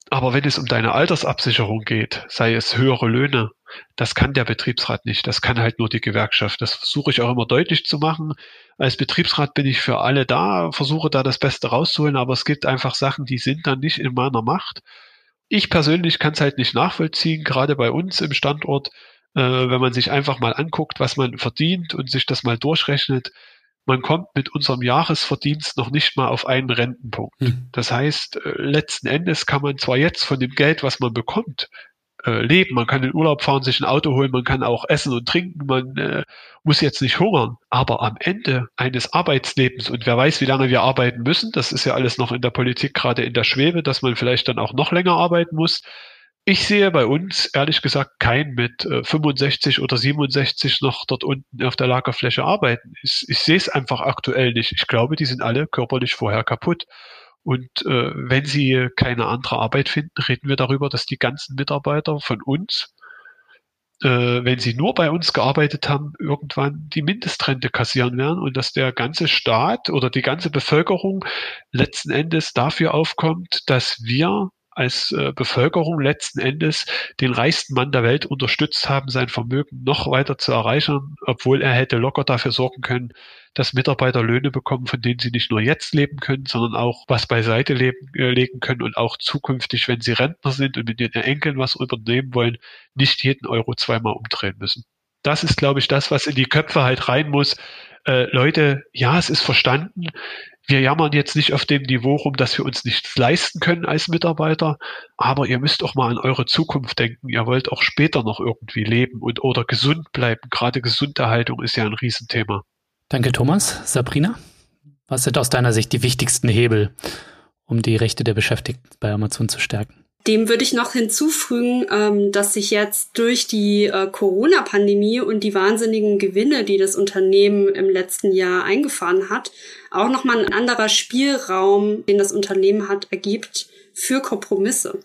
Aber wenn es um deine Altersabsicherung geht, sei es höhere Löhne, das kann der Betriebsrat nicht. Das kann halt nur die Gewerkschaft. Das versuche ich auch immer deutlich zu machen. Als Betriebsrat bin ich für alle da, versuche da das Beste rauszuholen, aber es gibt einfach Sachen, die sind dann nicht in meiner Macht. Ich persönlich kann es halt nicht nachvollziehen, gerade bei uns im Standort, äh, wenn man sich einfach mal anguckt, was man verdient und sich das mal durchrechnet man kommt mit unserem Jahresverdienst noch nicht mal auf einen Rentenpunkt. Mhm. Das heißt, äh, letzten Endes kann man zwar jetzt von dem Geld, was man bekommt, äh, leben. Man kann in Urlaub fahren, sich ein Auto holen, man kann auch essen und trinken, man äh, muss jetzt nicht hungern. Aber am Ende eines Arbeitslebens, und wer weiß, wie lange wir arbeiten müssen, das ist ja alles noch in der Politik gerade in der Schwebe, dass man vielleicht dann auch noch länger arbeiten muss, ich sehe bei uns ehrlich gesagt keinen mit äh, 65 oder 67 noch dort unten auf der Lagerfläche arbeiten. Ich, ich sehe es einfach aktuell nicht. Ich glaube, die sind alle körperlich vorher kaputt. Und äh, wenn sie keine andere Arbeit finden, reden wir darüber, dass die ganzen Mitarbeiter von uns, äh, wenn sie nur bei uns gearbeitet haben, irgendwann die Mindestrente kassieren werden und dass der ganze Staat oder die ganze Bevölkerung letzten Endes dafür aufkommt, dass wir als äh, Bevölkerung letzten Endes den reichsten Mann der Welt unterstützt haben, sein Vermögen noch weiter zu erreichen, obwohl er hätte locker dafür sorgen können, dass Mitarbeiter Löhne bekommen, von denen sie nicht nur jetzt leben können, sondern auch was beiseite leben, äh, legen können und auch zukünftig, wenn sie Rentner sind und mit ihren Enkeln was übernehmen wollen, nicht jeden Euro zweimal umdrehen müssen. Das ist, glaube ich, das, was in die Köpfe halt rein muss. Äh, Leute, ja, es ist verstanden wir jammern jetzt nicht auf dem Niveau rum, dass wir uns nichts leisten können als Mitarbeiter, aber ihr müsst auch mal an eure Zukunft denken. Ihr wollt auch später noch irgendwie leben und oder gesund bleiben. Gerade Gesunderhaltung ist ja ein Riesenthema. Danke, Thomas. Sabrina, was sind aus deiner Sicht die wichtigsten Hebel, um die Rechte der Beschäftigten bei Amazon zu stärken? Dem würde ich noch hinzufügen, ähm, dass sich jetzt durch die äh, Corona-Pandemie und die wahnsinnigen Gewinne, die das Unternehmen im letzten Jahr eingefahren hat, auch nochmal ein anderer Spielraum, den das Unternehmen hat, ergibt für Kompromisse.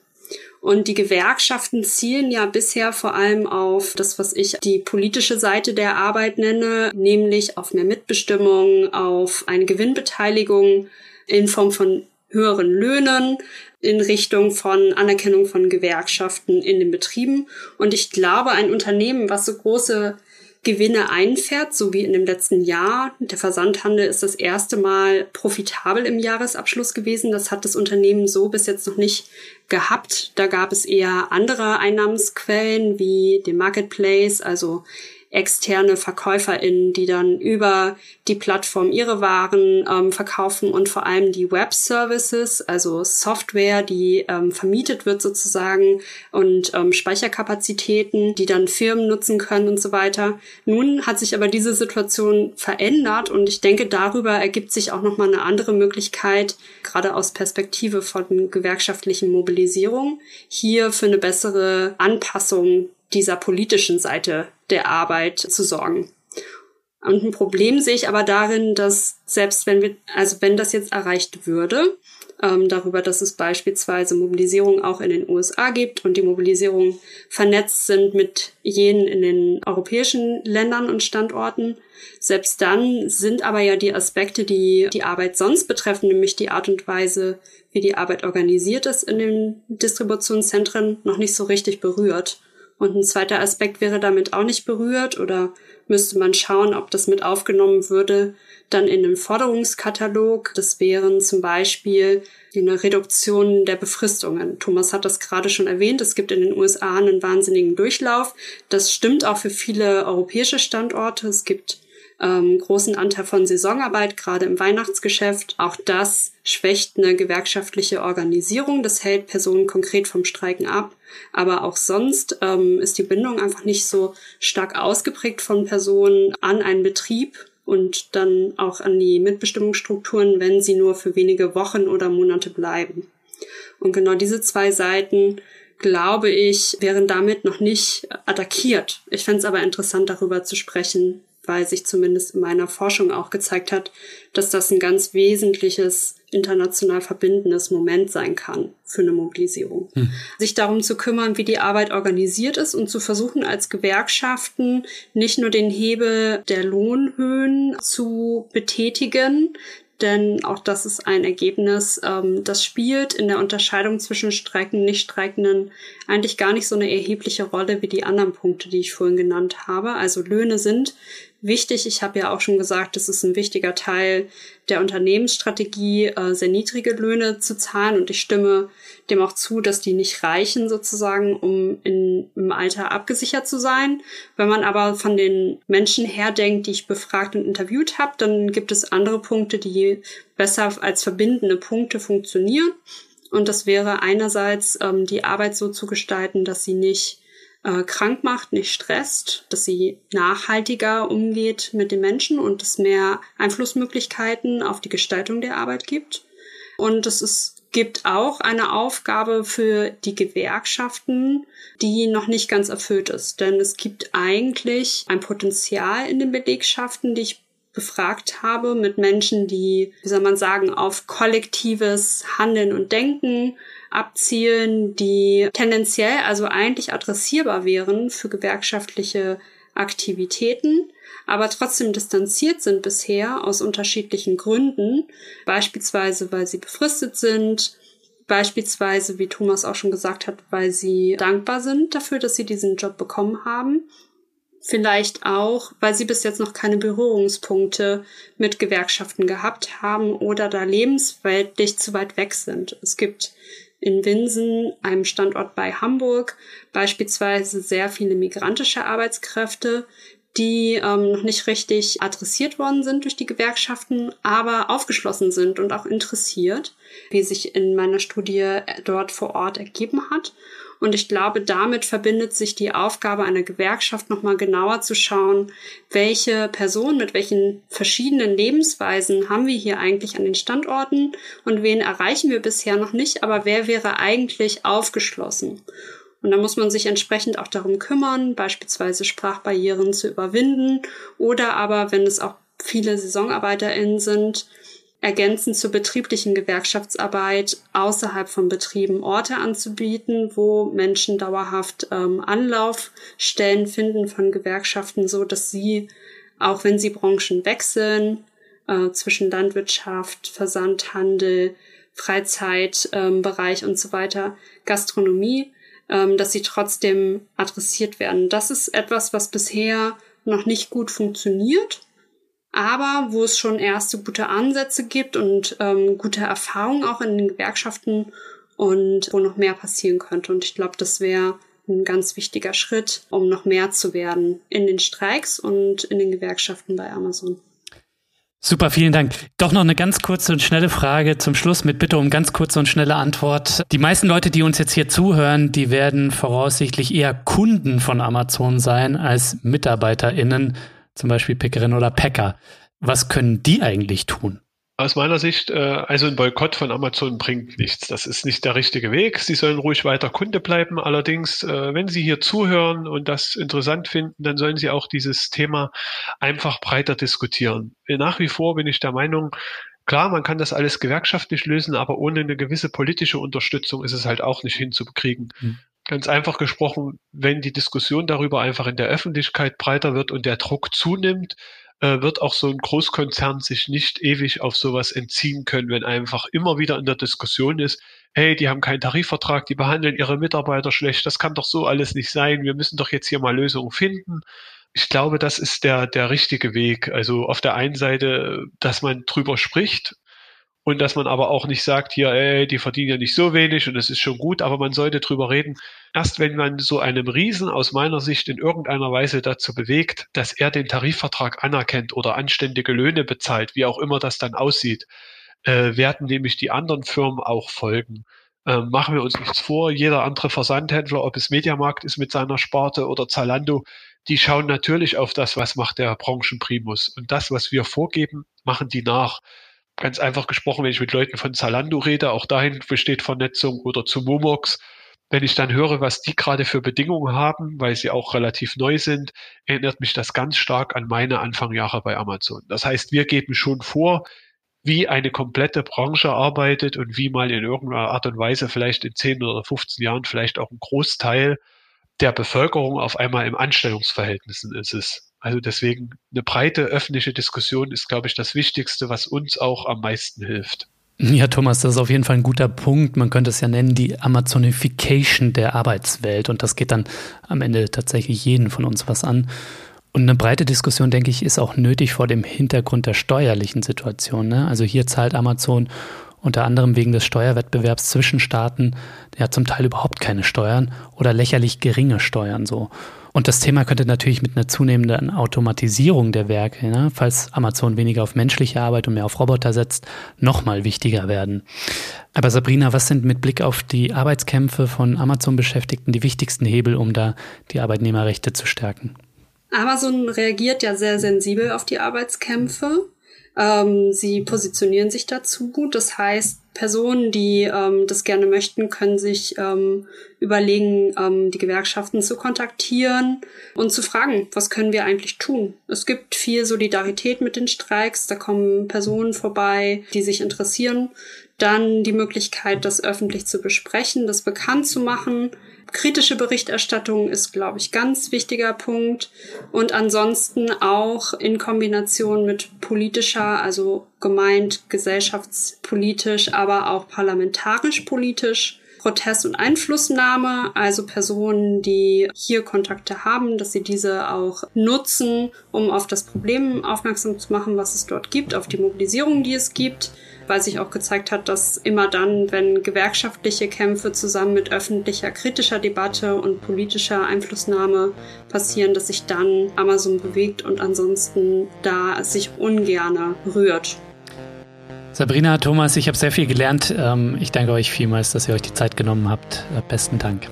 Und die Gewerkschaften zielen ja bisher vor allem auf das, was ich die politische Seite der Arbeit nenne, nämlich auf mehr Mitbestimmung, auf eine Gewinnbeteiligung in Form von höheren Löhnen, in Richtung von Anerkennung von Gewerkschaften in den Betrieben. Und ich glaube, ein Unternehmen, was so große Gewinne einfährt, so wie in dem letzten Jahr. Der Versandhandel ist das erste Mal profitabel im Jahresabschluss gewesen. Das hat das Unternehmen so bis jetzt noch nicht gehabt. Da gab es eher andere Einnahmensquellen wie den Marketplace, also externe VerkäuferInnen, die dann über die Plattform ihre Waren ähm, verkaufen und vor allem die Web-Services, also Software, die ähm, vermietet wird sozusagen und ähm, Speicherkapazitäten, die dann Firmen nutzen können und so weiter. Nun hat sich aber diese Situation verändert und ich denke, darüber ergibt sich auch nochmal eine andere Möglichkeit, gerade aus Perspektive von gewerkschaftlichen Mobilisierung, hier für eine bessere Anpassung dieser politischen Seite der Arbeit zu sorgen. Und ein Problem sehe ich aber darin, dass selbst wenn wir, also wenn das jetzt erreicht würde, ähm, darüber, dass es beispielsweise Mobilisierung auch in den USA gibt und die Mobilisierung vernetzt sind mit jenen in den europäischen Ländern und Standorten. Selbst dann sind aber ja die Aspekte, die die Arbeit sonst betreffen, nämlich die Art und Weise, wie die Arbeit organisiert ist in den Distributionszentren, noch nicht so richtig berührt. Und ein zweiter Aspekt wäre damit auch nicht berührt oder müsste man schauen, ob das mit aufgenommen würde, dann in den Forderungskatalog. Das wären zum Beispiel eine Reduktion der Befristungen. Thomas hat das gerade schon erwähnt. Es gibt in den USA einen wahnsinnigen Durchlauf. Das stimmt auch für viele europäische Standorte. Es gibt ähm, großen Anteil von Saisonarbeit, gerade im Weihnachtsgeschäft. Auch das schwächt eine gewerkschaftliche Organisierung. Das hält Personen konkret vom Streiken ab. Aber auch sonst ähm, ist die Bindung einfach nicht so stark ausgeprägt von Personen an einen Betrieb und dann auch an die Mitbestimmungsstrukturen, wenn sie nur für wenige Wochen oder Monate bleiben. Und genau diese zwei Seiten glaube ich, wären damit noch nicht attackiert. Ich fände es aber interessant, darüber zu sprechen, weil sich zumindest in meiner Forschung auch gezeigt hat, dass das ein ganz wesentliches international verbindendes Moment sein kann für eine Mobilisierung. Hm. Sich darum zu kümmern, wie die Arbeit organisiert ist und zu versuchen, als Gewerkschaften nicht nur den Hebel der Lohnhöhen zu betätigen, denn auch das ist ein Ergebnis, ähm, das spielt in der Unterscheidung zwischen Streikenden und Nichtstreikenden eigentlich gar nicht so eine erhebliche Rolle wie die anderen Punkte, die ich vorhin genannt habe. Also Löhne sind wichtig. Ich habe ja auch schon gesagt, es ist ein wichtiger Teil der Unternehmensstrategie, äh, sehr niedrige Löhne zu zahlen. Und ich stimme dem auch zu, dass die nicht reichen, sozusagen, um in, im Alter abgesichert zu sein. Wenn man aber von den Menschen her denkt, die ich befragt und interviewt habe, dann gibt es andere Punkte, die besser als verbindende Punkte funktionieren. Und das wäre einerseits ähm, die Arbeit so zu gestalten, dass sie nicht äh, krank macht, nicht stresst, dass sie nachhaltiger umgeht mit den Menschen und es mehr Einflussmöglichkeiten auf die Gestaltung der Arbeit gibt. Und es ist, gibt auch eine Aufgabe für die Gewerkschaften, die noch nicht ganz erfüllt ist. Denn es gibt eigentlich ein Potenzial in den Belegschaften, die ich befragt habe mit Menschen, die, wie soll man sagen, auf kollektives Handeln und Denken abzielen, die tendenziell also eigentlich adressierbar wären für gewerkschaftliche Aktivitäten, aber trotzdem distanziert sind bisher aus unterschiedlichen Gründen, beispielsweise weil sie befristet sind, beispielsweise, wie Thomas auch schon gesagt hat, weil sie dankbar sind dafür, dass sie diesen Job bekommen haben. Vielleicht auch, weil sie bis jetzt noch keine Berührungspunkte mit Gewerkschaften gehabt haben oder da lebensweltlich zu weit weg sind. Es gibt in Winsen, einem Standort bei Hamburg, beispielsweise sehr viele migrantische Arbeitskräfte, die ähm, noch nicht richtig adressiert worden sind durch die Gewerkschaften, aber aufgeschlossen sind und auch interessiert, wie sich in meiner Studie dort vor Ort ergeben hat. Und ich glaube, damit verbindet sich die Aufgabe einer Gewerkschaft nochmal genauer zu schauen, welche Personen mit welchen verschiedenen Lebensweisen haben wir hier eigentlich an den Standorten und wen erreichen wir bisher noch nicht, aber wer wäre eigentlich aufgeschlossen? Und da muss man sich entsprechend auch darum kümmern, beispielsweise Sprachbarrieren zu überwinden oder aber, wenn es auch viele SaisonarbeiterInnen sind, ergänzend zur betrieblichen Gewerkschaftsarbeit außerhalb von Betrieben Orte anzubieten, wo Menschen dauerhaft ähm, Anlaufstellen finden von Gewerkschaften, so dass sie, auch wenn sie Branchen wechseln, äh, zwischen Landwirtschaft, Versandhandel, Freizeitbereich ähm, und so weiter, Gastronomie, ähm, dass sie trotzdem adressiert werden. Das ist etwas, was bisher noch nicht gut funktioniert aber wo es schon erste gute Ansätze gibt und ähm, gute Erfahrungen auch in den Gewerkschaften und wo noch mehr passieren könnte. Und ich glaube, das wäre ein ganz wichtiger Schritt, um noch mehr zu werden in den Streiks und in den Gewerkschaften bei Amazon. Super, vielen Dank. Doch noch eine ganz kurze und schnelle Frage zum Schluss mit Bitte um ganz kurze und schnelle Antwort. Die meisten Leute, die uns jetzt hier zuhören, die werden voraussichtlich eher Kunden von Amazon sein als MitarbeiterInnen zum Beispiel Pickerin oder Packer. Was können die eigentlich tun? Aus meiner Sicht, äh, also ein Boykott von Amazon bringt nichts. Das ist nicht der richtige Weg. Sie sollen ruhig weiter Kunde bleiben. Allerdings, äh, wenn Sie hier zuhören und das interessant finden, dann sollen Sie auch dieses Thema einfach breiter diskutieren. Nach wie vor bin ich der Meinung, Klar, man kann das alles gewerkschaftlich lösen, aber ohne eine gewisse politische Unterstützung ist es halt auch nicht hinzukriegen. Hm. Ganz einfach gesprochen, wenn die Diskussion darüber einfach in der Öffentlichkeit breiter wird und der Druck zunimmt, äh, wird auch so ein Großkonzern sich nicht ewig auf sowas entziehen können, wenn einfach immer wieder in der Diskussion ist, hey, die haben keinen Tarifvertrag, die behandeln ihre Mitarbeiter schlecht, das kann doch so alles nicht sein, wir müssen doch jetzt hier mal Lösungen finden. Ich glaube, das ist der, der richtige Weg. Also auf der einen Seite, dass man drüber spricht, und dass man aber auch nicht sagt, hier, ey, die verdienen ja nicht so wenig und das ist schon gut, aber man sollte drüber reden. Erst wenn man so einem Riesen aus meiner Sicht in irgendeiner Weise dazu bewegt, dass er den Tarifvertrag anerkennt oder anständige Löhne bezahlt, wie auch immer das dann aussieht, äh, werden nämlich die anderen Firmen auch folgen. Ähm, machen wir uns nichts vor, jeder andere Versandhändler, ob es Mediamarkt ist mit seiner Sparte oder Zalando, die schauen natürlich auf das, was macht der Branchenprimus. Und das, was wir vorgeben, machen die nach ganz einfach gesprochen, wenn ich mit Leuten von Zalando rede, auch dahin besteht Vernetzung oder zu Momox. Wenn ich dann höre, was die gerade für Bedingungen haben, weil sie auch relativ neu sind, erinnert mich das ganz stark an meine Anfangjahre bei Amazon. Das heißt, wir geben schon vor, wie eine komplette Branche arbeitet und wie mal in irgendeiner Art und Weise vielleicht in 10 oder 15 Jahren vielleicht auch ein Großteil der Bevölkerung auf einmal im Anstellungsverhältnis ist. Also deswegen eine breite öffentliche Diskussion ist, glaube ich, das Wichtigste, was uns auch am meisten hilft. Ja, Thomas, das ist auf jeden Fall ein guter Punkt. Man könnte es ja nennen, die Amazonification der Arbeitswelt. Und das geht dann am Ende tatsächlich jeden von uns was an. Und eine breite Diskussion, denke ich, ist auch nötig vor dem Hintergrund der steuerlichen Situation. Ne? Also hier zahlt Amazon unter anderem wegen des Steuerwettbewerbs zwischen Staaten ja zum Teil überhaupt keine Steuern oder lächerlich geringe Steuern so. Und das Thema könnte natürlich mit einer zunehmenden Automatisierung der Werke, ne, falls Amazon weniger auf menschliche Arbeit und mehr auf Roboter setzt, nochmal wichtiger werden. Aber Sabrina, was sind mit Blick auf die Arbeitskämpfe von Amazon-Beschäftigten die wichtigsten Hebel, um da die Arbeitnehmerrechte zu stärken? Amazon reagiert ja sehr sensibel auf die Arbeitskämpfe. Ähm, sie positionieren sich dazu gut. Das heißt, Personen, die ähm, das gerne möchten, können sich ähm, überlegen, ähm, die Gewerkschaften zu kontaktieren und zu fragen, was können wir eigentlich tun. Es gibt viel Solidarität mit den Streiks, da kommen Personen vorbei, die sich interessieren. Dann die Möglichkeit, das öffentlich zu besprechen, das bekannt zu machen kritische Berichterstattung ist, glaube ich, ganz wichtiger Punkt. Und ansonsten auch in Kombination mit politischer, also gemeint gesellschaftspolitisch, aber auch parlamentarisch politisch. Protest und Einflussnahme, also Personen, die hier Kontakte haben, dass sie diese auch nutzen, um auf das Problem aufmerksam zu machen, was es dort gibt, auf die Mobilisierung, die es gibt weil sich auch gezeigt hat, dass immer dann, wenn gewerkschaftliche Kämpfe zusammen mit öffentlicher kritischer Debatte und politischer Einflussnahme passieren, dass sich dann Amazon bewegt und ansonsten da sich ungerne rührt. Sabrina, Thomas, ich habe sehr viel gelernt. Ähm, ich danke euch vielmals, dass ihr euch die Zeit genommen habt. Äh, besten Dank.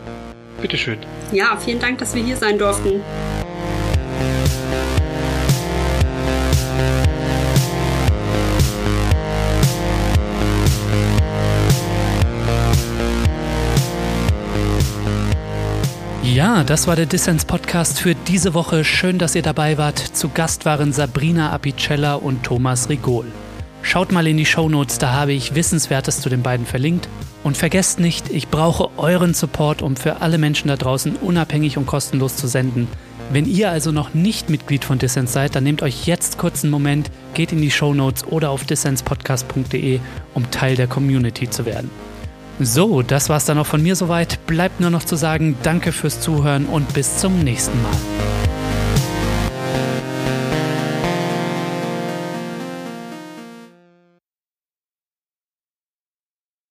Bitteschön. Ja, vielen Dank, dass wir hier sein durften. Ja, das war der Dissens Podcast für diese Woche. Schön, dass ihr dabei wart. Zu Gast waren Sabrina Apicella und Thomas Rigol. Schaut mal in die Show Notes, da habe ich Wissenswertes zu den beiden verlinkt. Und vergesst nicht, ich brauche euren Support, um für alle Menschen da draußen unabhängig und kostenlos zu senden. Wenn ihr also noch nicht Mitglied von Dissens seid, dann nehmt euch jetzt kurz einen Moment, geht in die Show Notes oder auf dissenspodcast.de, um Teil der Community zu werden. So, das war's dann auch von mir soweit. Bleibt nur noch zu sagen, danke fürs Zuhören und bis zum nächsten Mal.